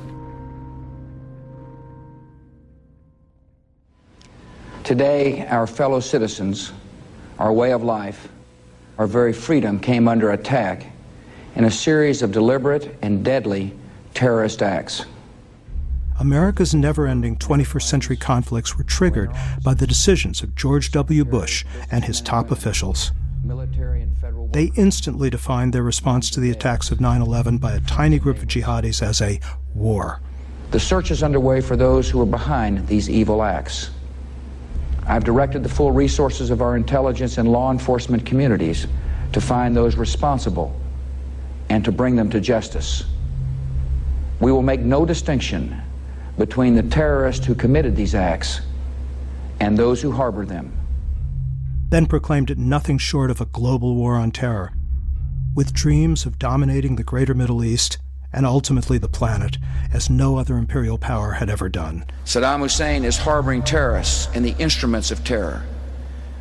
Today, our fellow citizens, our way of life, our very freedom came under attack in a series of deliberate and deadly terrorist acts. America's never ending 21st century conflicts were triggered by the decisions of George W. Bush and his top officials. They instantly defined their response to the attacks of 9 11 by a tiny group of jihadis as a war. The search is underway for those who are behind these evil acts. I've directed the full resources of our intelligence and law enforcement communities to find those responsible and to bring them to justice. We will make no distinction between the terrorists who committed these acts and those who harbor them. Then proclaimed it nothing short of a global war on terror. With dreams of dominating the greater Middle East and ultimately the planet, as no other imperial power had ever done. Saddam Hussein is harboring terrorists and the instruments of terror,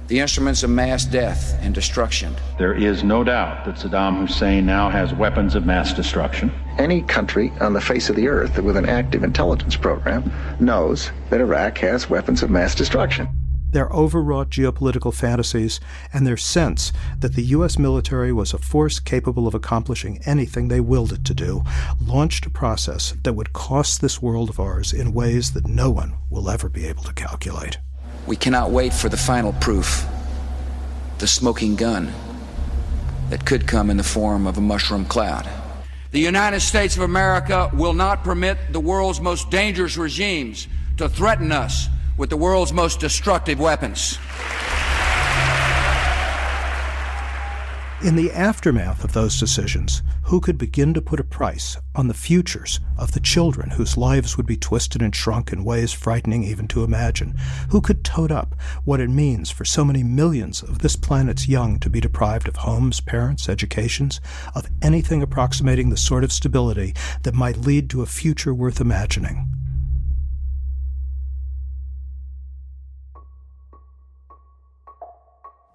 the instruments of mass death and destruction. There is no doubt that Saddam Hussein now has weapons of mass destruction. Any country on the face of the earth with an active intelligence program knows that Iraq has weapons of mass destruction their overwrought geopolitical fantasies, and their sense that the U.S. military was a force capable of accomplishing anything they willed it to do, launched a process that would cost this world of ours in ways that no one will ever be able to calculate. We cannot wait for the final proof the smoking gun that could come in the form of a mushroom cloud. The United States of America will not permit the world's most dangerous regimes to threaten us with the world's most destructive weapons. In the aftermath of those decisions, who could begin to put a price on the futures of the children whose lives would be twisted and shrunk in ways frightening even to imagine? Who could tote up what it means for so many millions of this planet's young to be deprived of homes, parents, educations, of anything approximating the sort of stability that might lead to a future worth imagining?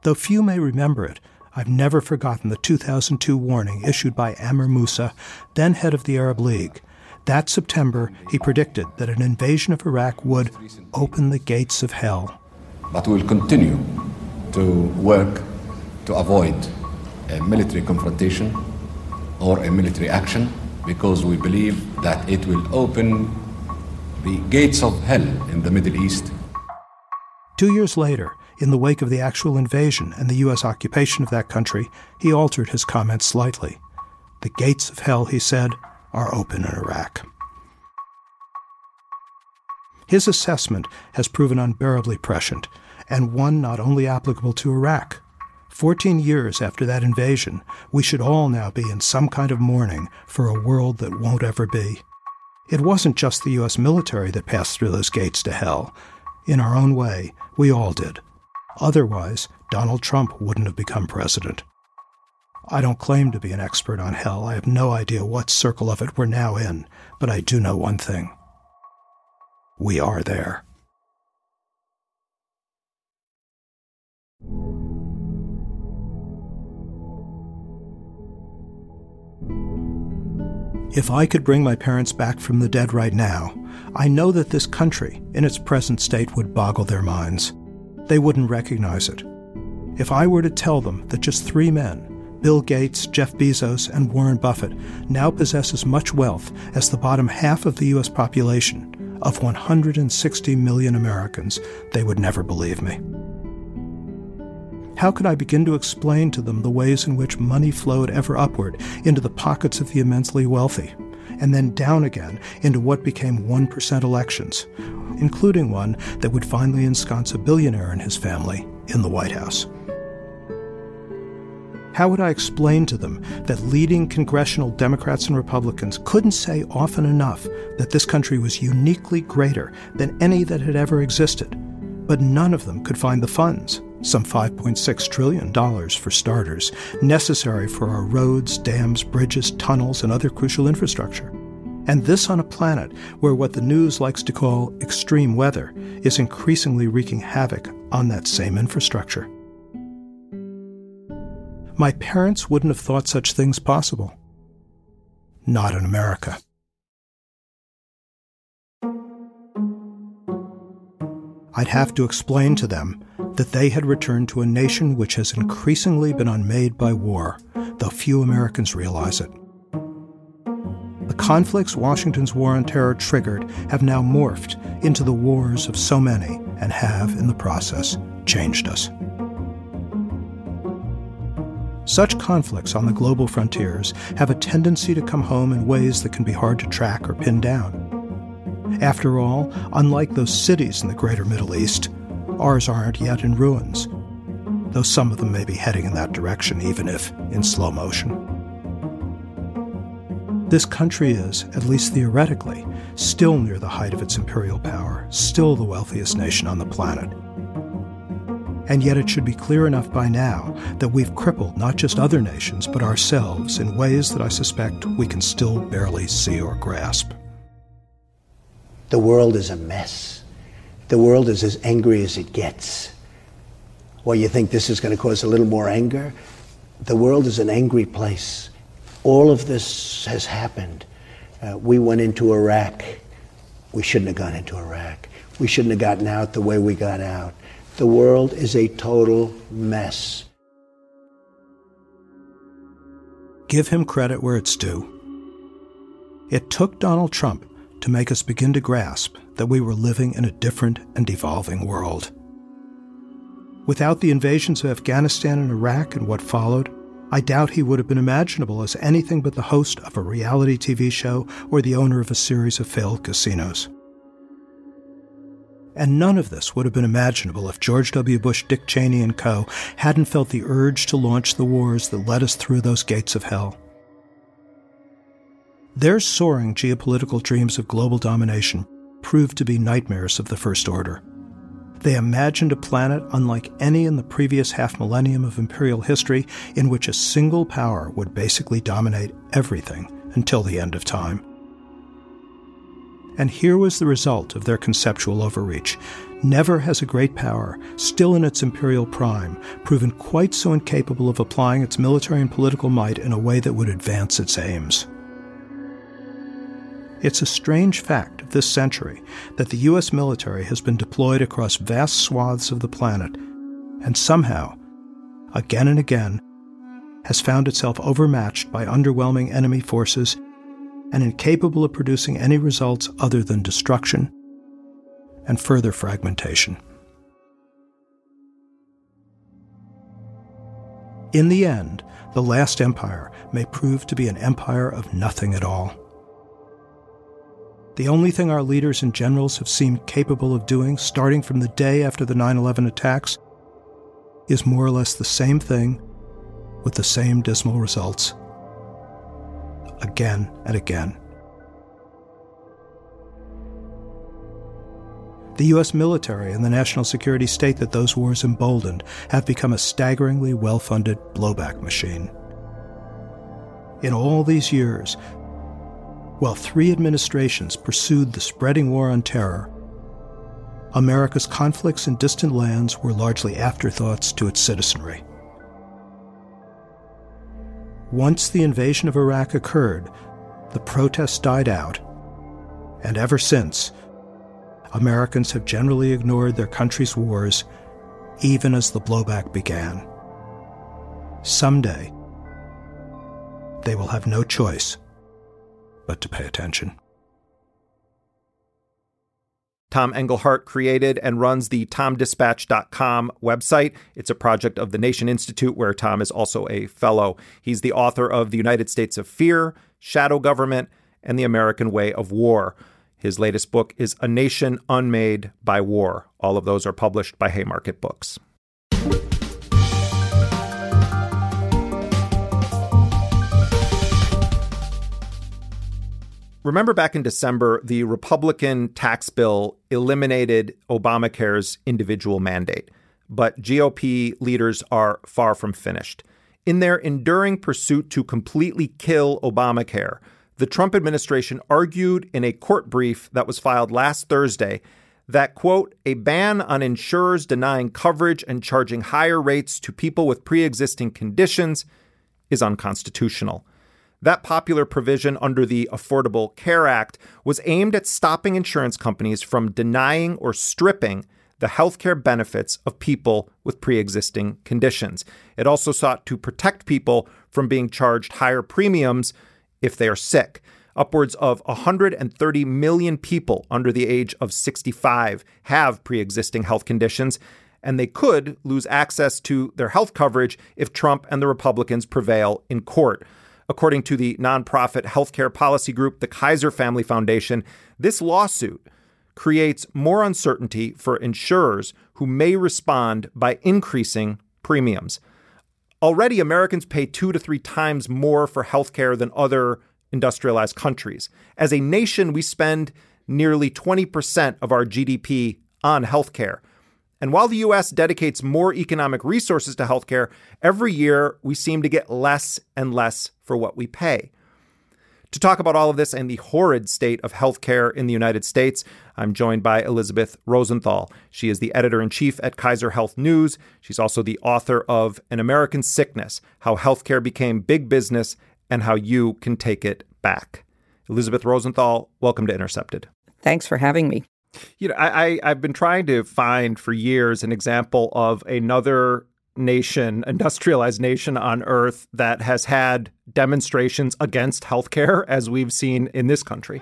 Though few may remember it, I've never forgotten the 2002 warning issued by Amr Moussa, then head of the Arab League. That September, he predicted that an invasion of Iraq would open the gates of hell. But we'll continue to work to avoid a military confrontation or a military action because we believe that it will open the gates of hell in the Middle East. Two years later, in the wake of the actual invasion and the U.S. occupation of that country, he altered his comments slightly. The gates of hell, he said, are open in Iraq. His assessment has proven unbearably prescient, and one not only applicable to Iraq. Fourteen years after that invasion, we should all now be in some kind of mourning for a world that won't ever be. It wasn't just the U.S. military that passed through those gates to hell. In our own way, we all did. Otherwise, Donald Trump wouldn't have become president. I don't claim to be an expert on hell. I have no idea what circle of it we're now in, but I do know one thing. We are there. If I could bring my parents back from the dead right now, I know that this country, in its present state, would boggle their minds they wouldn't recognize it. If I were to tell them that just three men, Bill Gates, Jeff Bezos, and Warren Buffett, now possess as much wealth as the bottom half of the U.S. population of 160 million Americans, they would never believe me. How could I begin to explain to them the ways in which money flowed ever upward into the pockets of the immensely wealthy, and then down again into what became 1% elections, including one that would finally ensconce a billionaire and his family in the White House? How would I explain to them that leading congressional Democrats and Republicans couldn't say often enough that this country was uniquely greater than any that had ever existed, but none of them could find the funds, some $5.6 trillion for starters, necessary for our roads, dams, bridges, tunnels, and other crucial infrastructure? And this on a planet where what the news likes to call extreme weather is increasingly wreaking havoc on that same infrastructure. My parents wouldn't have thought such things possible. Not in America. I'd have to explain to them that they had returned to a nation which has increasingly been unmade by war, though few Americans realize it. The conflicts Washington's war on terror triggered have now morphed into the wars of so many and have, in the process, changed us. Such conflicts on the global frontiers have a tendency to come home in ways that can be hard to track or pin down. After all, unlike those cities in the greater Middle East, ours aren't yet in ruins, though some of them may be heading in that direction, even if in slow motion. This country is, at least theoretically, still near the height of its imperial power, still the wealthiest nation on the planet. And yet it should be clear enough by now that we've crippled not just other nations, but ourselves in ways that I suspect we can still barely see or grasp. The world is a mess. The world is as angry as it gets. Well, you think this is going to cause a little more anger? The world is an angry place. All of this has happened. Uh, we went into Iraq. We shouldn't have gone into Iraq. We shouldn't have gotten out the way we got out. The world is a total mess. Give him credit where it's due. It took Donald Trump to make us begin to grasp that we were living in a different and evolving world. Without the invasions of Afghanistan and Iraq and what followed, I doubt he would have been imaginable as anything but the host of a reality TV show or the owner of a series of failed casinos. And none of this would have been imaginable if George W. Bush, Dick Cheney, and co. hadn't felt the urge to launch the wars that led us through those gates of hell. Their soaring geopolitical dreams of global domination proved to be nightmares of the First Order. They imagined a planet unlike any in the previous half millennium of imperial history in which a single power would basically dominate everything until the end of time. And here was the result of their conceptual overreach. Never has a great power, still in its imperial prime, proven quite so incapable of applying its military and political might in a way that would advance its aims. It's a strange fact of this century that the U.S. military has been deployed across vast swaths of the planet, and somehow, again and again, has found itself overmatched by underwhelming enemy forces and incapable of producing any results other than destruction and further fragmentation. In the end, the last empire may prove to be an empire of nothing at all. The only thing our leaders and generals have seemed capable of doing, starting from the day after the 9 11 attacks, is more or less the same thing with the same dismal results again and again. The U.S. military and the national security state that those wars emboldened have become a staggeringly well funded blowback machine. In all these years, while three administrations pursued the spreading war on terror, America's conflicts in distant lands were largely afterthoughts to its citizenry. Once the invasion of Iraq occurred, the protests died out, and ever since, Americans have generally ignored their country's wars, even as the blowback began. Someday, they will have no choice but to pay attention. Tom Engelhardt created and runs the TomDispatch.com website. It's a project of the Nation Institute, where Tom is also a fellow. He's the author of The United States of Fear, Shadow Government, and the American Way of War. His latest book is A Nation Unmade by War. All of those are published by Haymarket Books. Remember back in December, the Republican tax bill eliminated Obamacare's individual mandate, but GOP leaders are far from finished. In their enduring pursuit to completely kill Obamacare, the Trump administration argued in a court brief that was filed last Thursday that, quote, a ban on insurers denying coverage and charging higher rates to people with pre existing conditions is unconstitutional. That popular provision under the Affordable Care Act was aimed at stopping insurance companies from denying or stripping the healthcare benefits of people with pre existing conditions. It also sought to protect people from being charged higher premiums if they are sick. Upwards of 130 million people under the age of 65 have pre existing health conditions, and they could lose access to their health coverage if Trump and the Republicans prevail in court. According to the nonprofit healthcare policy group, the Kaiser Family Foundation, this lawsuit creates more uncertainty for insurers who may respond by increasing premiums. Already, Americans pay two to three times more for healthcare than other industrialized countries. As a nation, we spend nearly 20% of our GDP on healthcare. And while the US dedicates more economic resources to healthcare, every year we seem to get less and less for what we pay. To talk about all of this and the horrid state of healthcare in the United States, I'm joined by Elizabeth Rosenthal. She is the editor in chief at Kaiser Health News. She's also the author of An American Sickness How Healthcare Became Big Business and How You Can Take It Back. Elizabeth Rosenthal, welcome to Intercepted. Thanks for having me. You know, I, I have been trying to find for years an example of another nation, industrialized nation on earth that has had demonstrations against healthcare as we've seen in this country.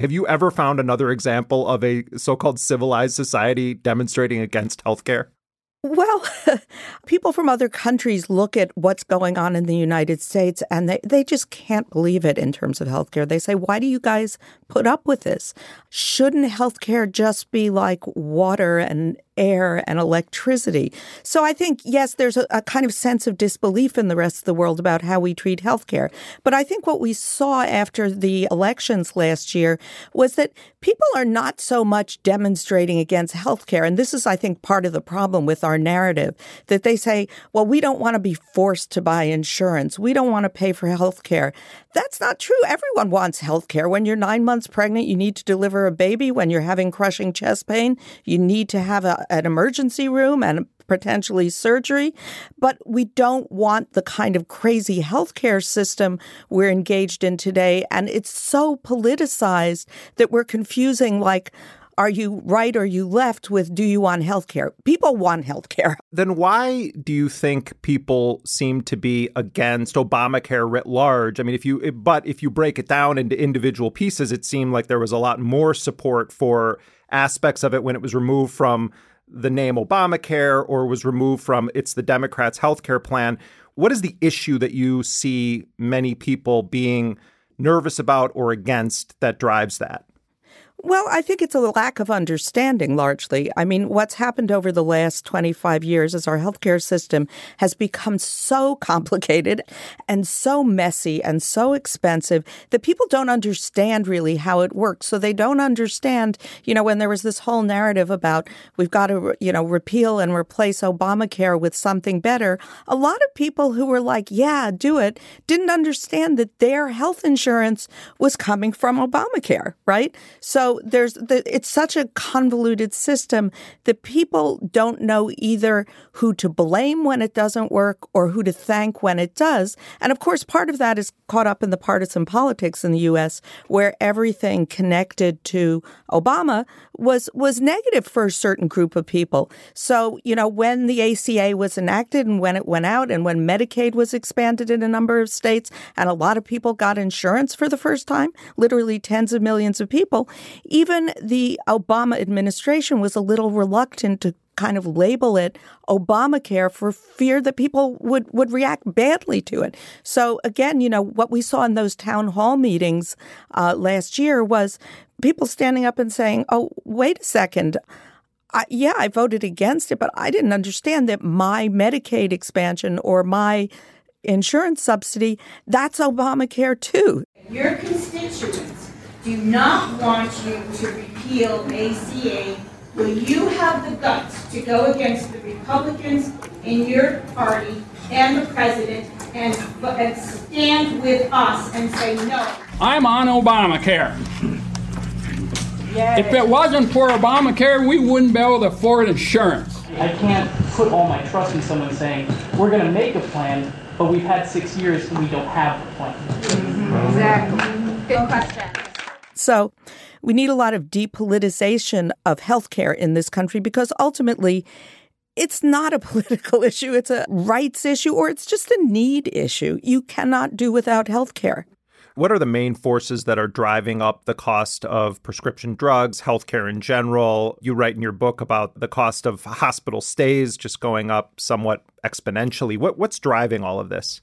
Have you ever found another example of a so called civilized society demonstrating against healthcare? Well, people from other countries look at what's going on in the United States and they, they just can't believe it in terms of healthcare. They say, why do you guys put up with this? Shouldn't healthcare just be like water and air and electricity. So I think, yes, there's a, a, kind of sense of disbelief in the rest of the world about how we treat healthcare. But I think what we saw after the elections last year was that people are not so much demonstrating against healthcare. And this is, I think, part of the problem with our narrative that they say, well, we don't want to be forced to buy insurance. We don't want to pay for healthcare. That's not true. Everyone wants health care. When you're nine months pregnant, you need to deliver a baby. When you're having crushing chest pain, you need to have a, an emergency room and potentially surgery. But we don't want the kind of crazy healthcare system we're engaged in today. And it's so politicized that we're confusing like, are you right or you left with do you want health care? People want health care. Then why do you think people seem to be against Obamacare writ large? I mean, if you but if you break it down into individual pieces, it seemed like there was a lot more support for aspects of it when it was removed from the name Obamacare or was removed from it's the Democrats' health care plan. What is the issue that you see many people being nervous about or against that drives that? Well, I think it's a lack of understanding largely. I mean, what's happened over the last 25 years is our healthcare system has become so complicated and so messy and so expensive that people don't understand really how it works. So they don't understand, you know, when there was this whole narrative about we've got to, you know, repeal and replace Obamacare with something better, a lot of people who were like, yeah, do it, didn't understand that their health insurance was coming from Obamacare, right? So So there's the, it's such a convoluted system that people don't know either who to blame when it doesn't work or who to thank when it does. And of course, part of that is caught up in the partisan politics in the US where everything connected to Obama was was negative for a certain group of people. So, you know, when the ACA was enacted and when it went out and when Medicaid was expanded in a number of states and a lot of people got insurance for the first time, literally tens of millions of people, even the Obama administration was a little reluctant to kind of label it Obamacare for fear that people would, would react badly to it. So again, you know, what we saw in those town hall meetings uh, last year was people standing up and saying, oh, wait a second. I, yeah, I voted against it, but I didn't understand that my Medicaid expansion or my insurance subsidy, that's Obamacare too. Your constituents do not want you to repeal ACA. Will you have the guts to go against the Republicans in your party and the president and, and stand with us and say no? I'm on Obamacare. If it wasn't for Obamacare, we wouldn't be able to afford insurance. I can't put all my trust in someone saying, we're going to make a plan, but we've had six years and we don't have a plan. Mm-hmm. Exactly. Good question. So we need a lot of depoliticization of healthcare in this country because ultimately it's not a political issue, it's a rights issue, or it's just a need issue. You cannot do without healthcare. What are the main forces that are driving up the cost of prescription drugs, healthcare in general? You write in your book about the cost of hospital stays just going up somewhat exponentially. What, what's driving all of this?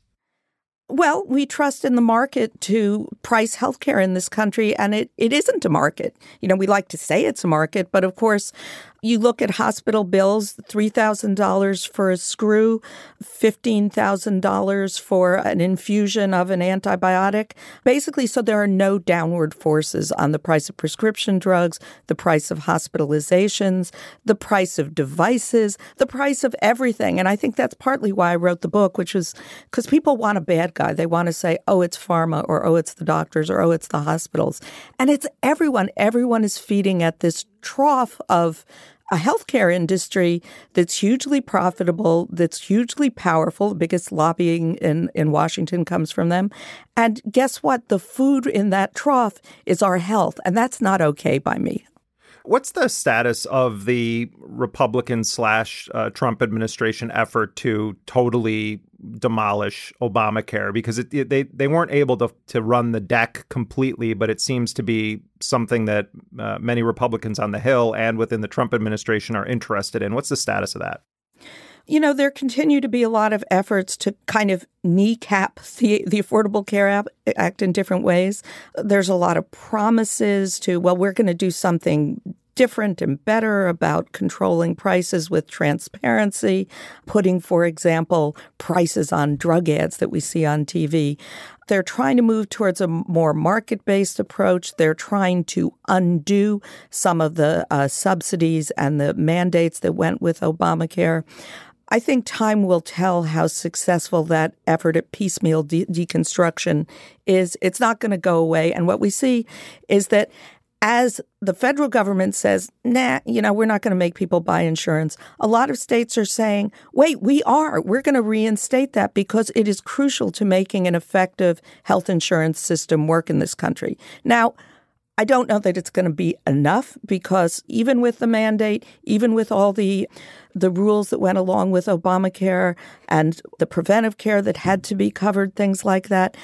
Well, we trust in the market to price healthcare in this country, and it, it isn't a market. You know, we like to say it's a market, but of course, you look at hospital bills $3,000 for a screw, $15,000 for an infusion of an antibiotic. Basically, so there are no downward forces on the price of prescription drugs, the price of hospitalizations, the price of devices, the price of everything. And I think that's partly why I wrote the book, which is because people want a bad guy. They want to say, oh, it's pharma, or oh, it's the doctors, or oh, it's the hospitals. And it's everyone. Everyone is feeding at this trough of a healthcare industry that's hugely profitable, that's hugely powerful. The biggest lobbying in, in Washington comes from them. And guess what? The food in that trough is our health. And that's not okay by me. What's the status of the Republican slash uh, Trump administration effort to totally demolish Obamacare? Because it, it, they they weren't able to to run the deck completely, but it seems to be something that uh, many Republicans on the Hill and within the Trump administration are interested in. What's the status of that? you know, there continue to be a lot of efforts to kind of kneecap the, the Affordable Care Act in different ways. There's a lot of promises to, well, we're going to do something different and better about controlling prices with transparency, putting, for example, prices on drug ads that we see on TV. They're trying to move towards a more market based approach. They're trying to undo some of the uh, subsidies and the mandates that went with Obamacare. I think time will tell how successful that effort at piecemeal de- deconstruction is. It's not going to go away. And what we see is that as the federal government says, nah, you know, we're not going to make people buy insurance, a lot of states are saying, wait, we are. We're going to reinstate that because it is crucial to making an effective health insurance system work in this country. Now, I don't know that it's going to be enough because even with the mandate, even with all the the rules that went along with Obamacare and the preventive care that had to be covered, things like that,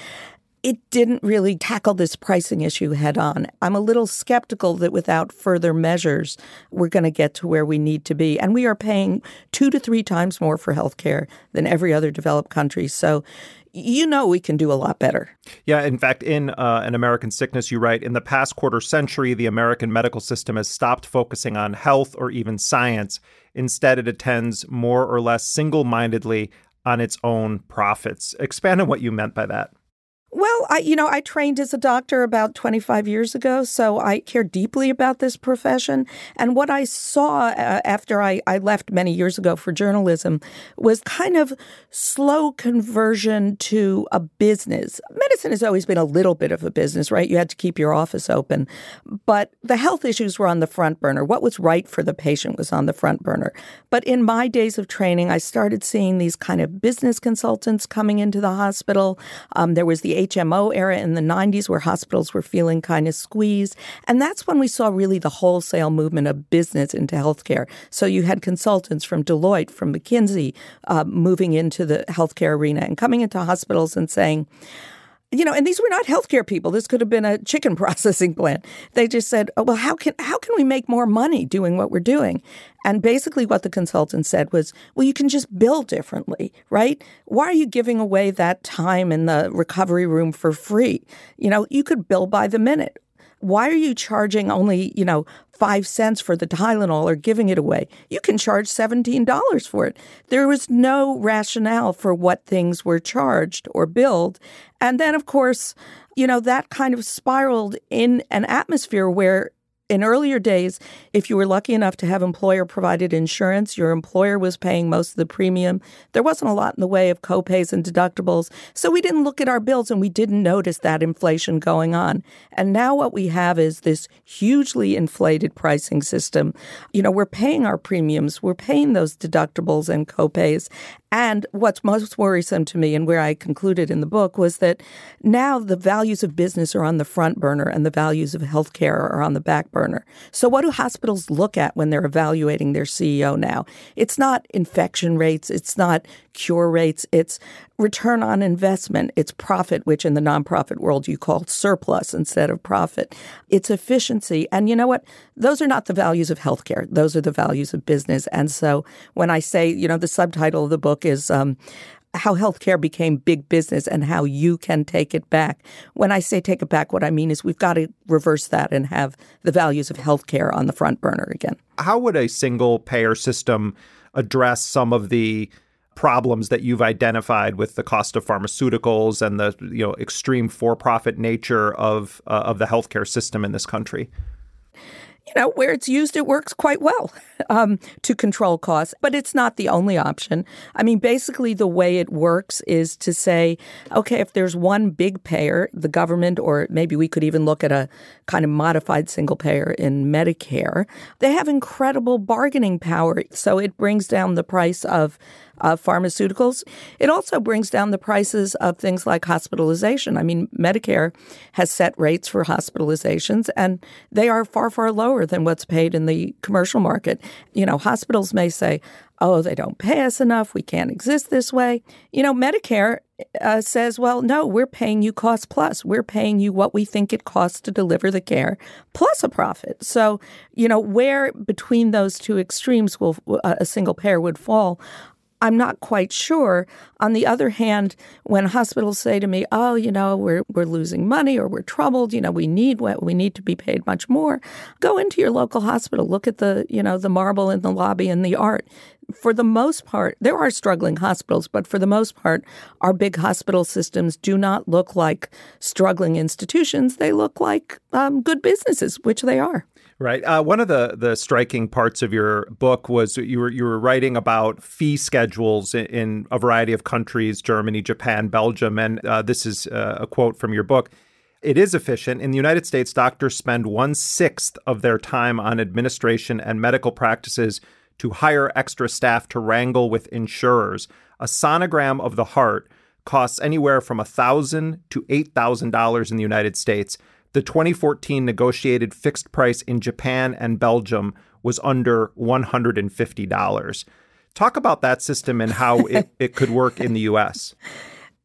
it didn't really tackle this pricing issue head on. I'm a little skeptical that without further measures, we're going to get to where we need to be. And we are paying two to three times more for health care than every other developed country. So you know we can do a lot better. Yeah, in fact, in uh, An American Sickness, you write In the past quarter century, the American medical system has stopped focusing on health or even science. Instead, it attends more or less single mindedly on its own profits. Expand on what you meant by that. Well, I, you know, I trained as a doctor about 25 years ago, so I care deeply about this profession. And what I saw uh, after I, I left many years ago for journalism was kind of slow conversion to a business. Medicine has always been a little bit of a business, right? You had to keep your office open, but the health issues were on the front burner. What was right for the patient was on the front burner. But in my days of training, I started seeing these kind of business consultants coming into the hospital. Um, there was the HMO era in the 90s where hospitals were feeling kind of squeezed. And that's when we saw really the wholesale movement of business into healthcare. So you had consultants from Deloitte, from McKinsey, uh, moving into the healthcare arena and coming into hospitals and saying, you know, and these were not healthcare people. This could have been a chicken processing plant. They just said, "Oh, well, how can how can we make more money doing what we're doing?" And basically, what the consultant said was, "Well, you can just bill differently, right? Why are you giving away that time in the recovery room for free? You know, you could bill by the minute." Why are you charging only, you know, five cents for the Tylenol or giving it away? You can charge $17 for it. There was no rationale for what things were charged or billed. And then, of course, you know, that kind of spiraled in an atmosphere where in earlier days, if you were lucky enough to have employer provided insurance, your employer was paying most of the premium. There wasn't a lot in the way of copays and deductibles. So we didn't look at our bills and we didn't notice that inflation going on. And now what we have is this hugely inflated pricing system. You know, we're paying our premiums, we're paying those deductibles and copays. And what's most worrisome to me, and where I concluded in the book, was that now the values of business are on the front burner and the values of healthcare are on the back burner. So, what do hospitals look at when they're evaluating their CEO now? It's not infection rates, it's not cure rates, it's return on investment, it's profit, which in the nonprofit world you call surplus instead of profit. It's efficiency. And you know what? Those are not the values of healthcare, those are the values of business. And so, when I say, you know, the subtitle of the book is um, how healthcare became big business and how you can take it back. When I say take it back, what I mean is we've got to reverse that and have the values of healthcare on the front burner again. How would a single payer system address some of the problems that you've identified with the cost of pharmaceuticals and the you know extreme for-profit nature of uh, of the healthcare system in this country? You know, where it's used, it works quite well um, to control costs, but it's not the only option. I mean, basically, the way it works is to say, okay, if there's one big payer, the government, or maybe we could even look at a kind of modified single payer in Medicare, they have incredible bargaining power. So it brings down the price of pharmaceuticals. It also brings down the prices of things like hospitalization. I mean, Medicare has set rates for hospitalizations, and they are far, far lower than what's paid in the commercial market. You know, hospitals may say, oh, they don't pay us enough. We can't exist this way. You know, Medicare uh, says, well, no, we're paying you cost plus. We're paying you what we think it costs to deliver the care plus a profit. So, you know, where between those two extremes will uh, a single payer would fall, I'm not quite sure. On the other hand, when hospitals say to me, "Oh, you know, we're we're losing money or we're troubled, you know, we need we need to be paid much more," go into your local hospital, look at the, you know, the marble in the lobby and the art. For the most part, there are struggling hospitals, but for the most part, our big hospital systems do not look like struggling institutions. They look like um, good businesses, which they are. Right. Uh, one of the the striking parts of your book was you were you were writing about fee schedules in, in a variety of countries: Germany, Japan, Belgium, and uh, this is uh, a quote from your book. It is efficient. In the United States, doctors spend one sixth of their time on administration and medical practices to hire extra staff to wrangle with insurers. A sonogram of the heart costs anywhere from a thousand to eight thousand dollars in the United States. The 2014 negotiated fixed price in Japan and Belgium was under $150. Talk about that system and how it, it could work in the US.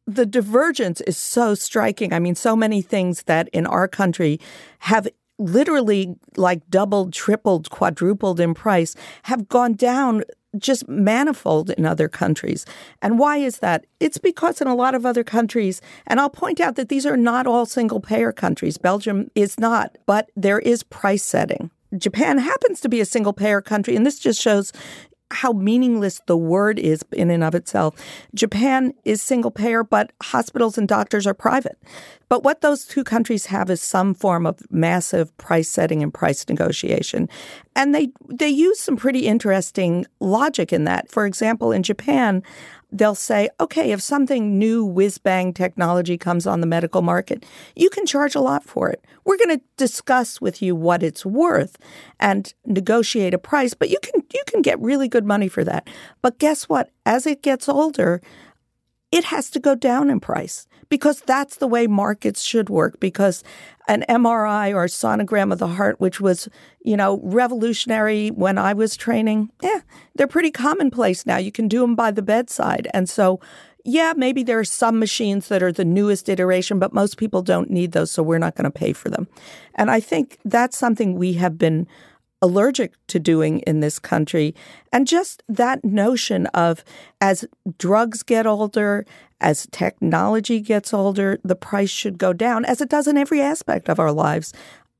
The divergence is so striking. I mean, so many things that in our country have literally like doubled, tripled, quadrupled in price have gone down just manifold in other countries. And why is that? It's because in a lot of other countries, and I'll point out that these are not all single payer countries, Belgium is not, but there is price setting. Japan happens to be a single payer country, and this just shows how meaningless the word is in and of itself. Japan is single payer, but hospitals and doctors are private. But what those two countries have is some form of massive price setting and price negotiation. And they they use some pretty interesting logic in that. For example, in Japan, they'll say, okay, if something new whiz bang technology comes on the medical market, you can charge a lot for it. We're going to discuss with you what it's worth and negotiate a price, but you can you can get really good money for that. But guess what? As it gets older, it has to go down in price because that's the way markets should work because an MRI or sonogram of the heart which was, you know, revolutionary when I was training, yeah, they're pretty commonplace now. You can do them by the bedside. And so yeah, maybe there are some machines that are the newest iteration, but most people don't need those, so we're not going to pay for them. And I think that's something we have been allergic to doing in this country. And just that notion of as drugs get older, as technology gets older, the price should go down, as it does in every aspect of our lives.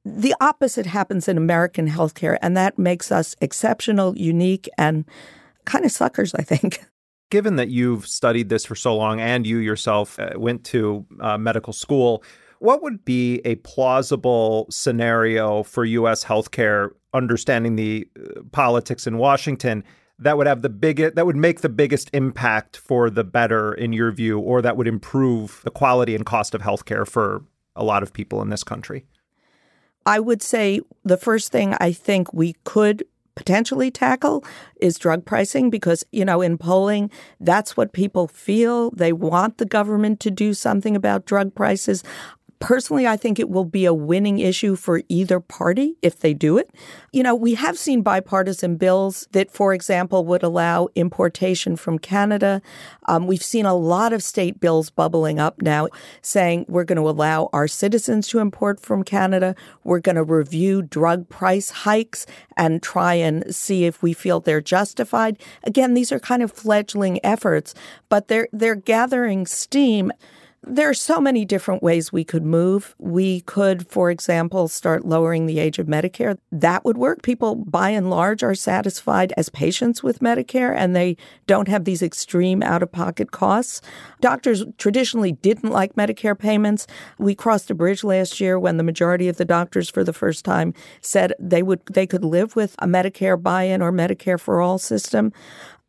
The opposite happens in American healthcare, and that makes us exceptional, unique, and kind of suckers, I think. Given that you've studied this for so long and you yourself uh, went to uh, medical school, what would be a plausible scenario for U.S. healthcare, understanding the uh, politics in Washington, that would have the biggest, that would make the biggest impact for the better, in your view, or that would improve the quality and cost of healthcare for a lot of people in this country? I would say the first thing I think we could potentially tackle is drug pricing because, you know, in polling, that's what people feel. They want the government to do something about drug prices. Personally, I think it will be a winning issue for either party if they do it. You know, we have seen bipartisan bills that, for example, would allow importation from Canada. Um, we've seen a lot of state bills bubbling up now saying we're going to allow our citizens to import from Canada. We're going to review drug price hikes and try and see if we feel they're justified. Again, these are kind of fledgling efforts, but they're they're gathering steam. There are so many different ways we could move. We could, for example, start lowering the age of Medicare. That would work. People, by and large, are satisfied as patients with Medicare and they don't have these extreme out of pocket costs. Doctors traditionally didn't like Medicare payments. We crossed a bridge last year when the majority of the doctors, for the first time, said they would they could live with a Medicare buy in or Medicare for all system.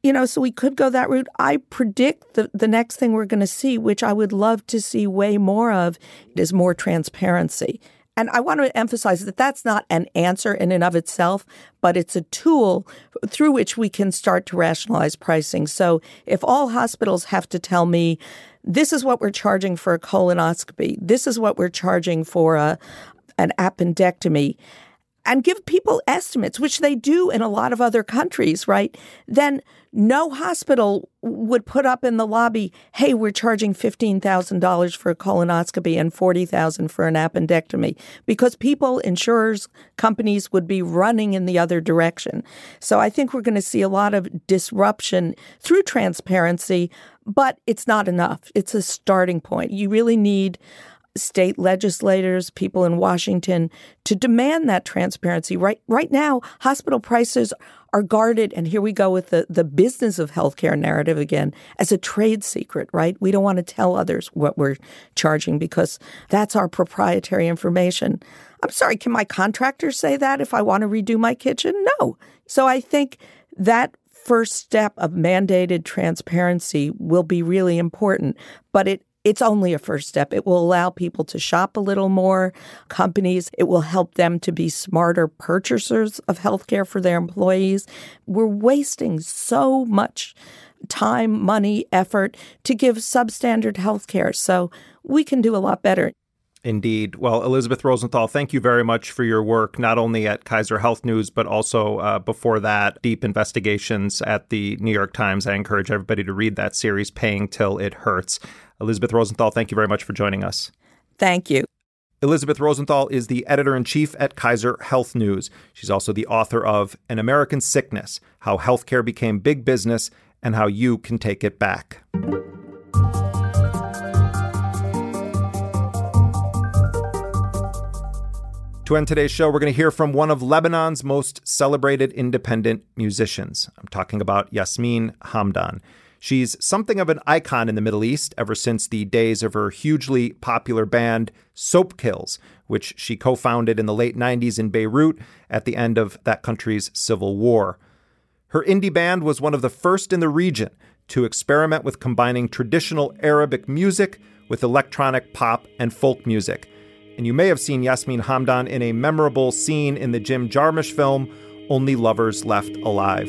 You know, so we could go that route. I predict the, the next thing we're going to see, which I would love to see way more of, is more transparency. And I want to emphasize that that's not an answer in and of itself, but it's a tool through which we can start to rationalize pricing. So if all hospitals have to tell me, this is what we're charging for a colonoscopy, this is what we're charging for a, an appendectomy, and give people estimates, which they do in a lot of other countries, right? Then no hospital would put up in the lobby, "Hey, we're charging fifteen thousand dollars for a colonoscopy and forty thousand for an appendectomy," because people, insurers, companies would be running in the other direction. So I think we're going to see a lot of disruption through transparency, but it's not enough. It's a starting point. You really need state legislators, people in Washington to demand that transparency. Right right now, hospital prices are guarded, and here we go with the, the business of healthcare narrative again as a trade secret, right? We don't want to tell others what we're charging because that's our proprietary information. I'm sorry, can my contractor say that if I want to redo my kitchen? No. So I think that first step of mandated transparency will be really important, but it it's only a first step. It will allow people to shop a little more, companies. It will help them to be smarter purchasers of healthcare for their employees. We're wasting so much time, money, effort to give substandard healthcare. So we can do a lot better. Indeed. Well, Elizabeth Rosenthal, thank you very much for your work, not only at Kaiser Health News, but also uh, before that, deep investigations at the New York Times. I encourage everybody to read that series, Paying Till It Hurts. Elizabeth Rosenthal, thank you very much for joining us. Thank you. Elizabeth Rosenthal is the editor in chief at Kaiser Health News. She's also the author of An American Sickness How Healthcare Became Big Business and How You Can Take It Back. To end today's show, we're going to hear from one of Lebanon's most celebrated independent musicians. I'm talking about Yasmine Hamdan. She's something of an icon in the Middle East ever since the days of her hugely popular band Soapkills, which she co founded in the late 90s in Beirut at the end of that country's civil war. Her indie band was one of the first in the region to experiment with combining traditional Arabic music with electronic pop and folk music. And you may have seen Yasmine Hamdan in a memorable scene in the Jim Jarmusch film, Only Lovers Left Alive.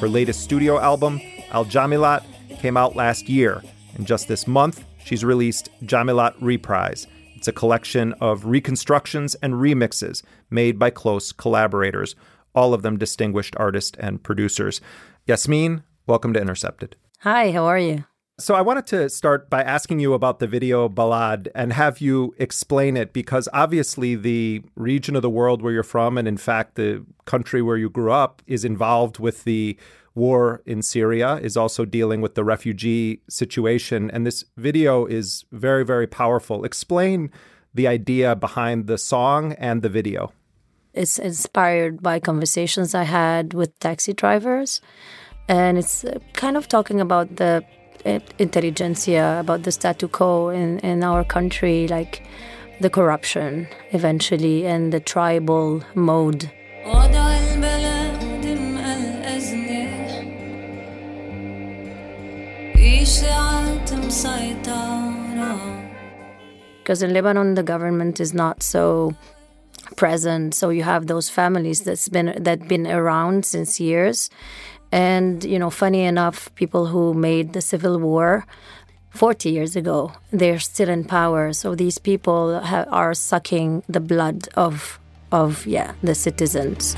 Her latest studio album, Al Jamilat, came out last year. And just this month, she's released Jamilat Reprise. It's a collection of reconstructions and remixes made by close collaborators, all of them distinguished artists and producers. Yasmine, welcome to Intercepted. Hi, how are you? So I wanted to start by asking you about the video Balad and have you explain it because obviously the region of the world where you're from and in fact the country where you grew up is involved with the war in Syria is also dealing with the refugee situation and this video is very very powerful. Explain the idea behind the song and the video. It's inspired by conversations I had with taxi drivers and it's uh, kind of talking about the intelligentsia, about the statu quo in, in our country, like the corruption eventually and the tribal mode. Because in Lebanon, the government is not so present, so you have those families that's been that been around since years, and, you know, funny enough, people who made the Civil War 40 years ago, they're still in power. So these people ha- are sucking the blood of, of yeah, the citizens.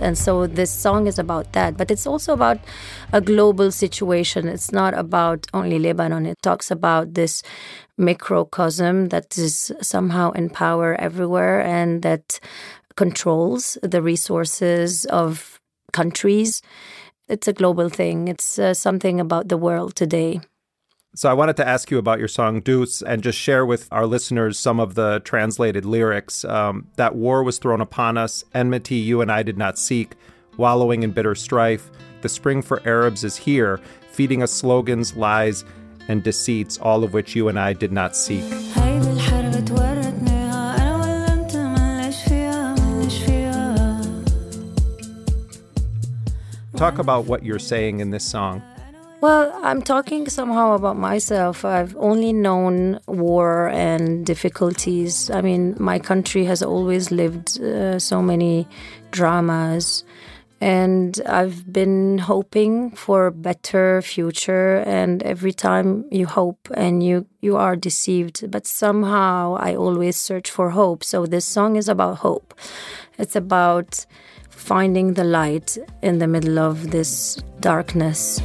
And so this song is about that. But it's also about a global situation. It's not about only Lebanon. It talks about this microcosm that is somehow in power everywhere and that controls the resources of countries. It's a global thing. It's uh, something about the world today. So I wanted to ask you about your song Douss and just share with our listeners some of the translated lyrics. Um, that war was thrown upon us, enmity you and I did not seek, wallowing in bitter strife. The spring for Arabs is here, feeding us slogans, lies, and deceits, all of which you and I did not seek. Talk about what you're saying in this song. Well, I'm talking somehow about myself. I've only known war and difficulties. I mean, my country has always lived uh, so many dramas. And I've been hoping for a better future. And every time you hope and you, you are deceived, but somehow I always search for hope. So this song is about hope. It's about finding the light in the middle of this darkness.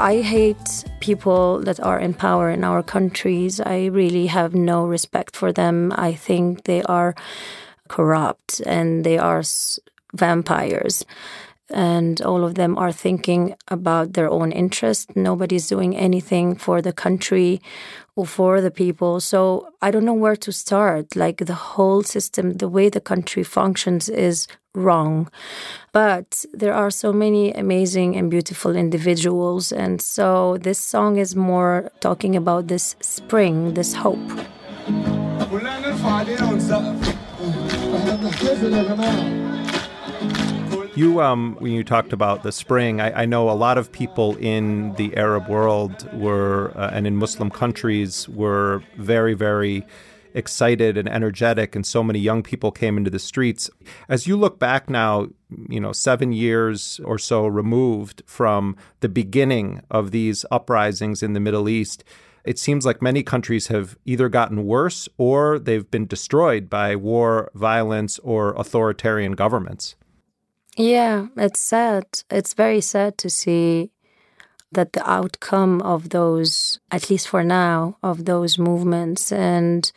I hate people that are in power in our countries. I really have no respect for them. I think they are corrupt and they are vampires. And all of them are thinking about their own interest. Nobody's doing anything for the country or for the people. So I don't know where to start. Like the whole system, the way the country functions is wrong. But there are so many amazing and beautiful individuals. And so this song is more talking about this spring, this hope. You, um, when you talked about the spring, I, I know a lot of people in the Arab world were, uh, and in Muslim countries, were very, very excited and energetic, and so many young people came into the streets. As you look back now, you know, seven years or so removed from the beginning of these uprisings in the Middle East, it seems like many countries have either gotten worse or they've been destroyed by war, violence, or authoritarian governments. Yeah, it's sad. It's very sad to see that the outcome of those, at least for now, of those movements and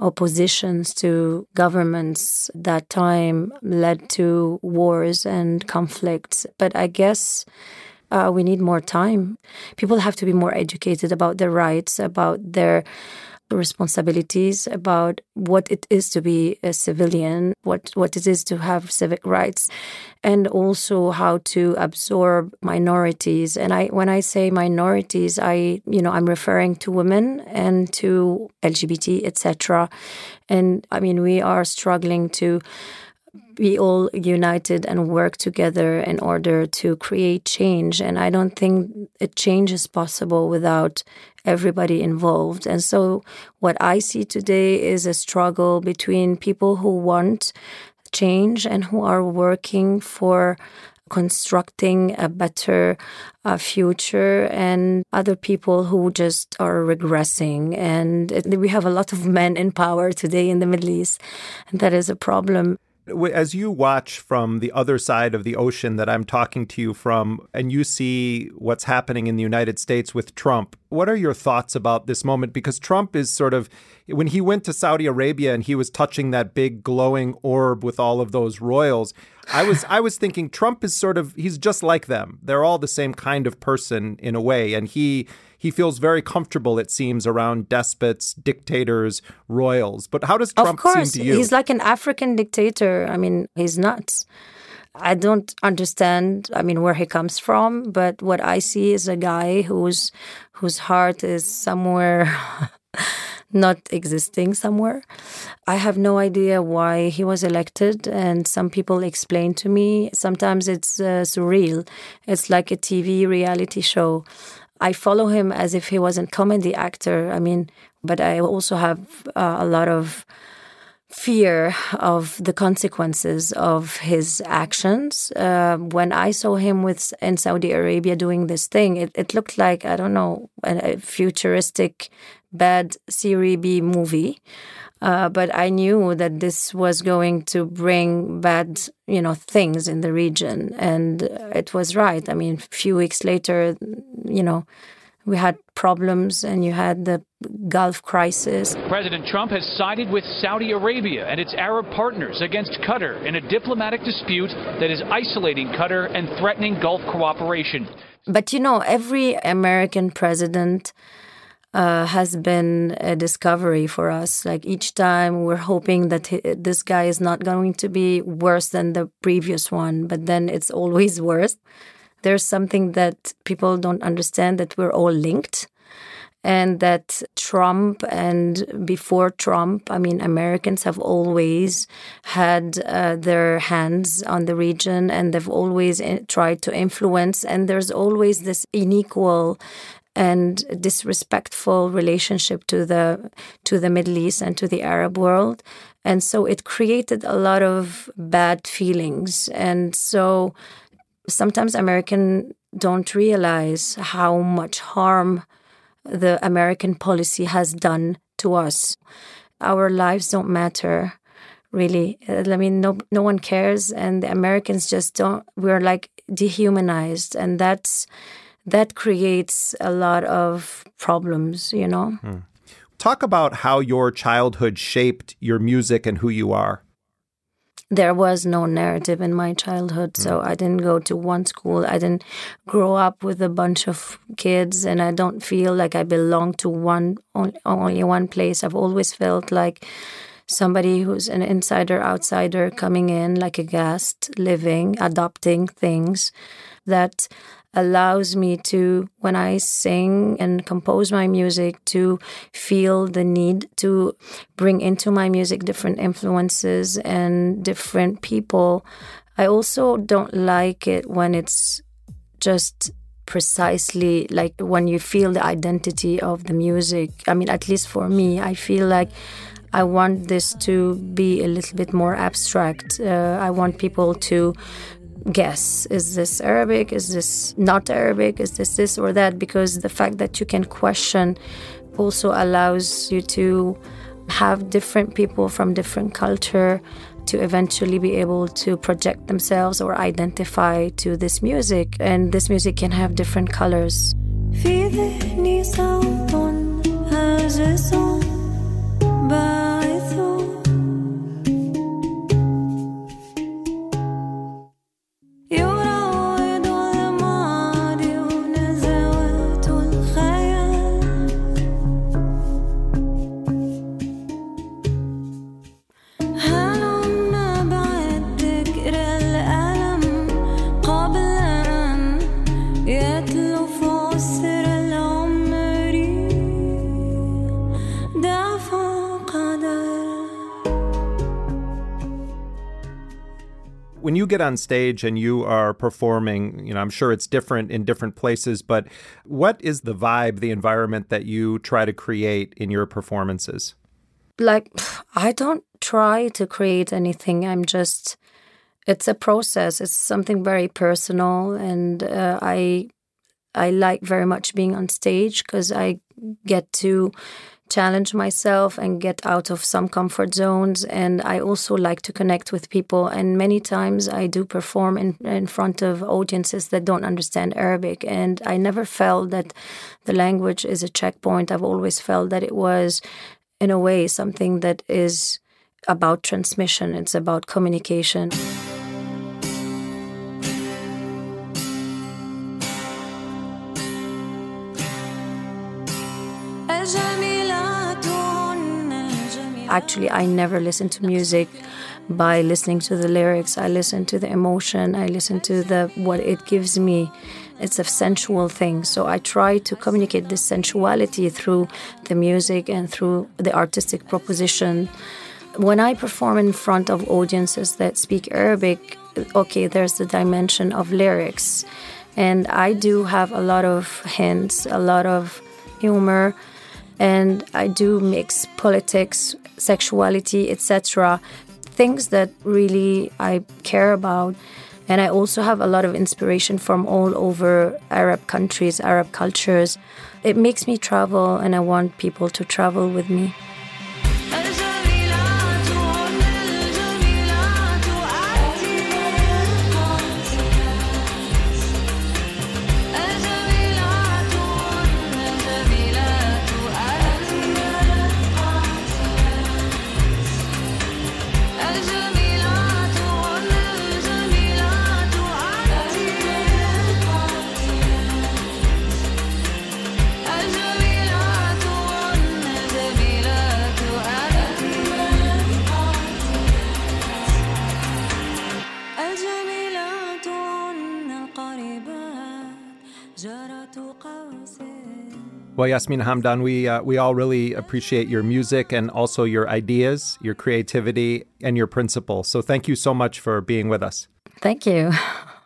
oppositions to governments that time led to wars and conflicts. But I guess uh, we need more time. People have to be more educated about their rights, about their responsibilities about what it is to be a civilian, what, what it is to have civic rights, and also how to absorb minorities. And I, when I say minorities, I, you know, I'm referring to women and to LGBT, etc. And I mean, we are struggling to be all united and work together in order to create change. And I don't think a change is possible without everybody involved. And so, what I see today is a struggle between people who want change and who are working for constructing a better uh, future and other people who just are regressing. And we have a lot of men in power today in the middle east. And that is a problem as you watch from the other side of the ocean that I'm talking to you from, and you see what's happening in the United States with Trump, what are your thoughts about this moment? Because Trump is sort of, when he went to Saudi Arabia and he was touching that big glowing orb with all of those royals, I was I was thinking Trump is sort of he's just like them. They're all the same kind of person in a way, and he he feels very comfortable, it seems, around despots, dictators, royals. But how does Trump seem to you? He's like an African dictator. I mean, he's nuts. I don't understand. I mean, where he comes from, but what I see is a guy whose whose heart is somewhere not existing somewhere. I have no idea why he was elected, and some people explain to me. Sometimes it's uh, surreal. It's like a TV reality show. I follow him as if he was a comedy actor. I mean, but I also have uh, a lot of fear of the consequences of his actions. Uh, when I saw him with in Saudi Arabia doing this thing, it, it looked like I don't know a, a futuristic bad Serie B movie. Uh, but I knew that this was going to bring bad, you know, things in the region, and it was right. I mean, a few weeks later, you know, we had problems, and you had the Gulf crisis. President Trump has sided with Saudi Arabia and its Arab partners against Qatar in a diplomatic dispute that is isolating Qatar and threatening Gulf cooperation. But you know, every American president uh, has been a discovery for us. Like each time, we're hoping that he, this guy is not going to be worse than the previous one, but then it's always worse. There's something that people don't understand that we're all linked. And that Trump and before Trump, I mean, Americans have always had uh, their hands on the region and they've always uh, tried to influence. And there's always this unequal and disrespectful relationship to the to the Middle East and to the Arab world. And so it created a lot of bad feelings. And so sometimes Americans don't realize how much harm the American policy has done to us. Our lives don't matter really. Uh, I mean, no, no one cares, and the Americans just don't. We're like dehumanized, and that's that creates a lot of problems, you know. Hmm. Talk about how your childhood shaped your music and who you are. There was no narrative in my childhood, so hmm. I didn't go to one school. I didn't grow up with a bunch of kids, and I don't feel like I belong to one only one place. I've always felt like somebody who's an insider outsider coming in like a guest living adopting things that allows me to, when I sing and compose my music, to feel the need to bring into my music different influences and different people I also don't like it when it's just precisely like when you feel the identity of the music. I mean, at least for me, I feel like I want this to be a little bit more abstract. Uh, I want people to guess is this Arabic? Is this not Arabic? Is this this or that? Because the fact that you can question also allows you to have different people from different culture to eventually be able to project themselves or identify to this music and this music can have different colors في ذهني صوت هاجس when you get on stage and you are performing, you know, I'm sure it's different in different places, but what is the vibe, the environment that you try to create in your performances? Like, I don't try to create anything. I'm just, it's a process. It's something very personal. And uh, I, I like very much being on stage because I get to challenge myself and get out of some comfort zones. And I also like to connect with people. And many times I do perform in, in front of audiences that don't understand Arabic. And I never felt that the language is a checkpoint. I've always felt that it was, in a way, something that is about transmission, it's about communication. Actually I never listen to music by listening to the lyrics. I listen to the emotion. I listen to the what it gives me. It's a sensual thing. So I try to communicate this sensuality through the music and through the artistic proposition. When I perform in front of audiences that speak Arabic, okay, there's the dimension of lyrics. And I do have a lot of hints, a lot of humor, and I do mix politics sexuality, etc. Things that really I care about. And I also have a lot of inspiration from all over Arab countries, Arab cultures. It makes me travel, and I want people to travel with me. Well, Yasmine Hamdan, we uh, we all really appreciate your music and also your ideas, your creativity, and your principles. So thank you so much for being with us. Thank you.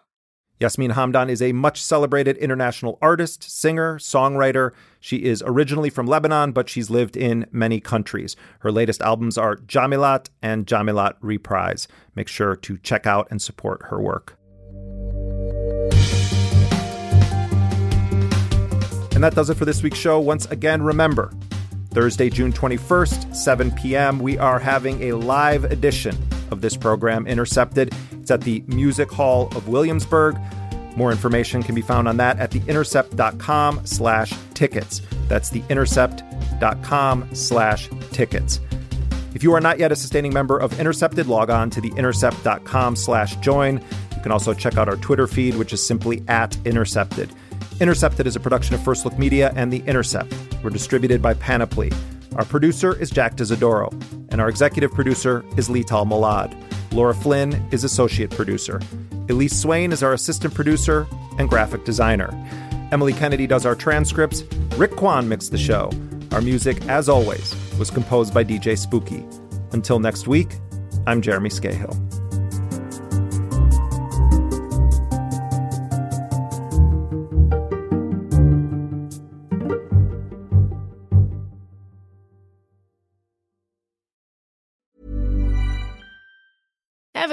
Yasmine Hamdan is a much celebrated international artist, singer, songwriter. She is originally from Lebanon, but she's lived in many countries. Her latest albums are Jamilat and Jamilat Reprise. Make sure to check out and support her work. And that does it for this week's show. Once again, remember, Thursday, June 21st, 7 p.m., we are having a live edition of this program, Intercepted. It's at the Music Hall of Williamsburg. More information can be found on that at theintercept.com slash tickets. That's theintercept.com slash tickets. If you are not yet a sustaining member of Intercepted, log on to theintercept.com slash join. You can also check out our Twitter feed, which is simply at Intercepted. Intercepted is a production of First Look Media and The Intercept. We're distributed by Panoply. Our producer is Jack D'Isidoro, and our executive producer is Lital Molad. Laura Flynn is associate producer. Elise Swain is our assistant producer and graphic designer. Emily Kennedy does our transcripts. Rick Kwan mixed the show. Our music, as always, was composed by DJ Spooky. Until next week, I'm Jeremy Scahill.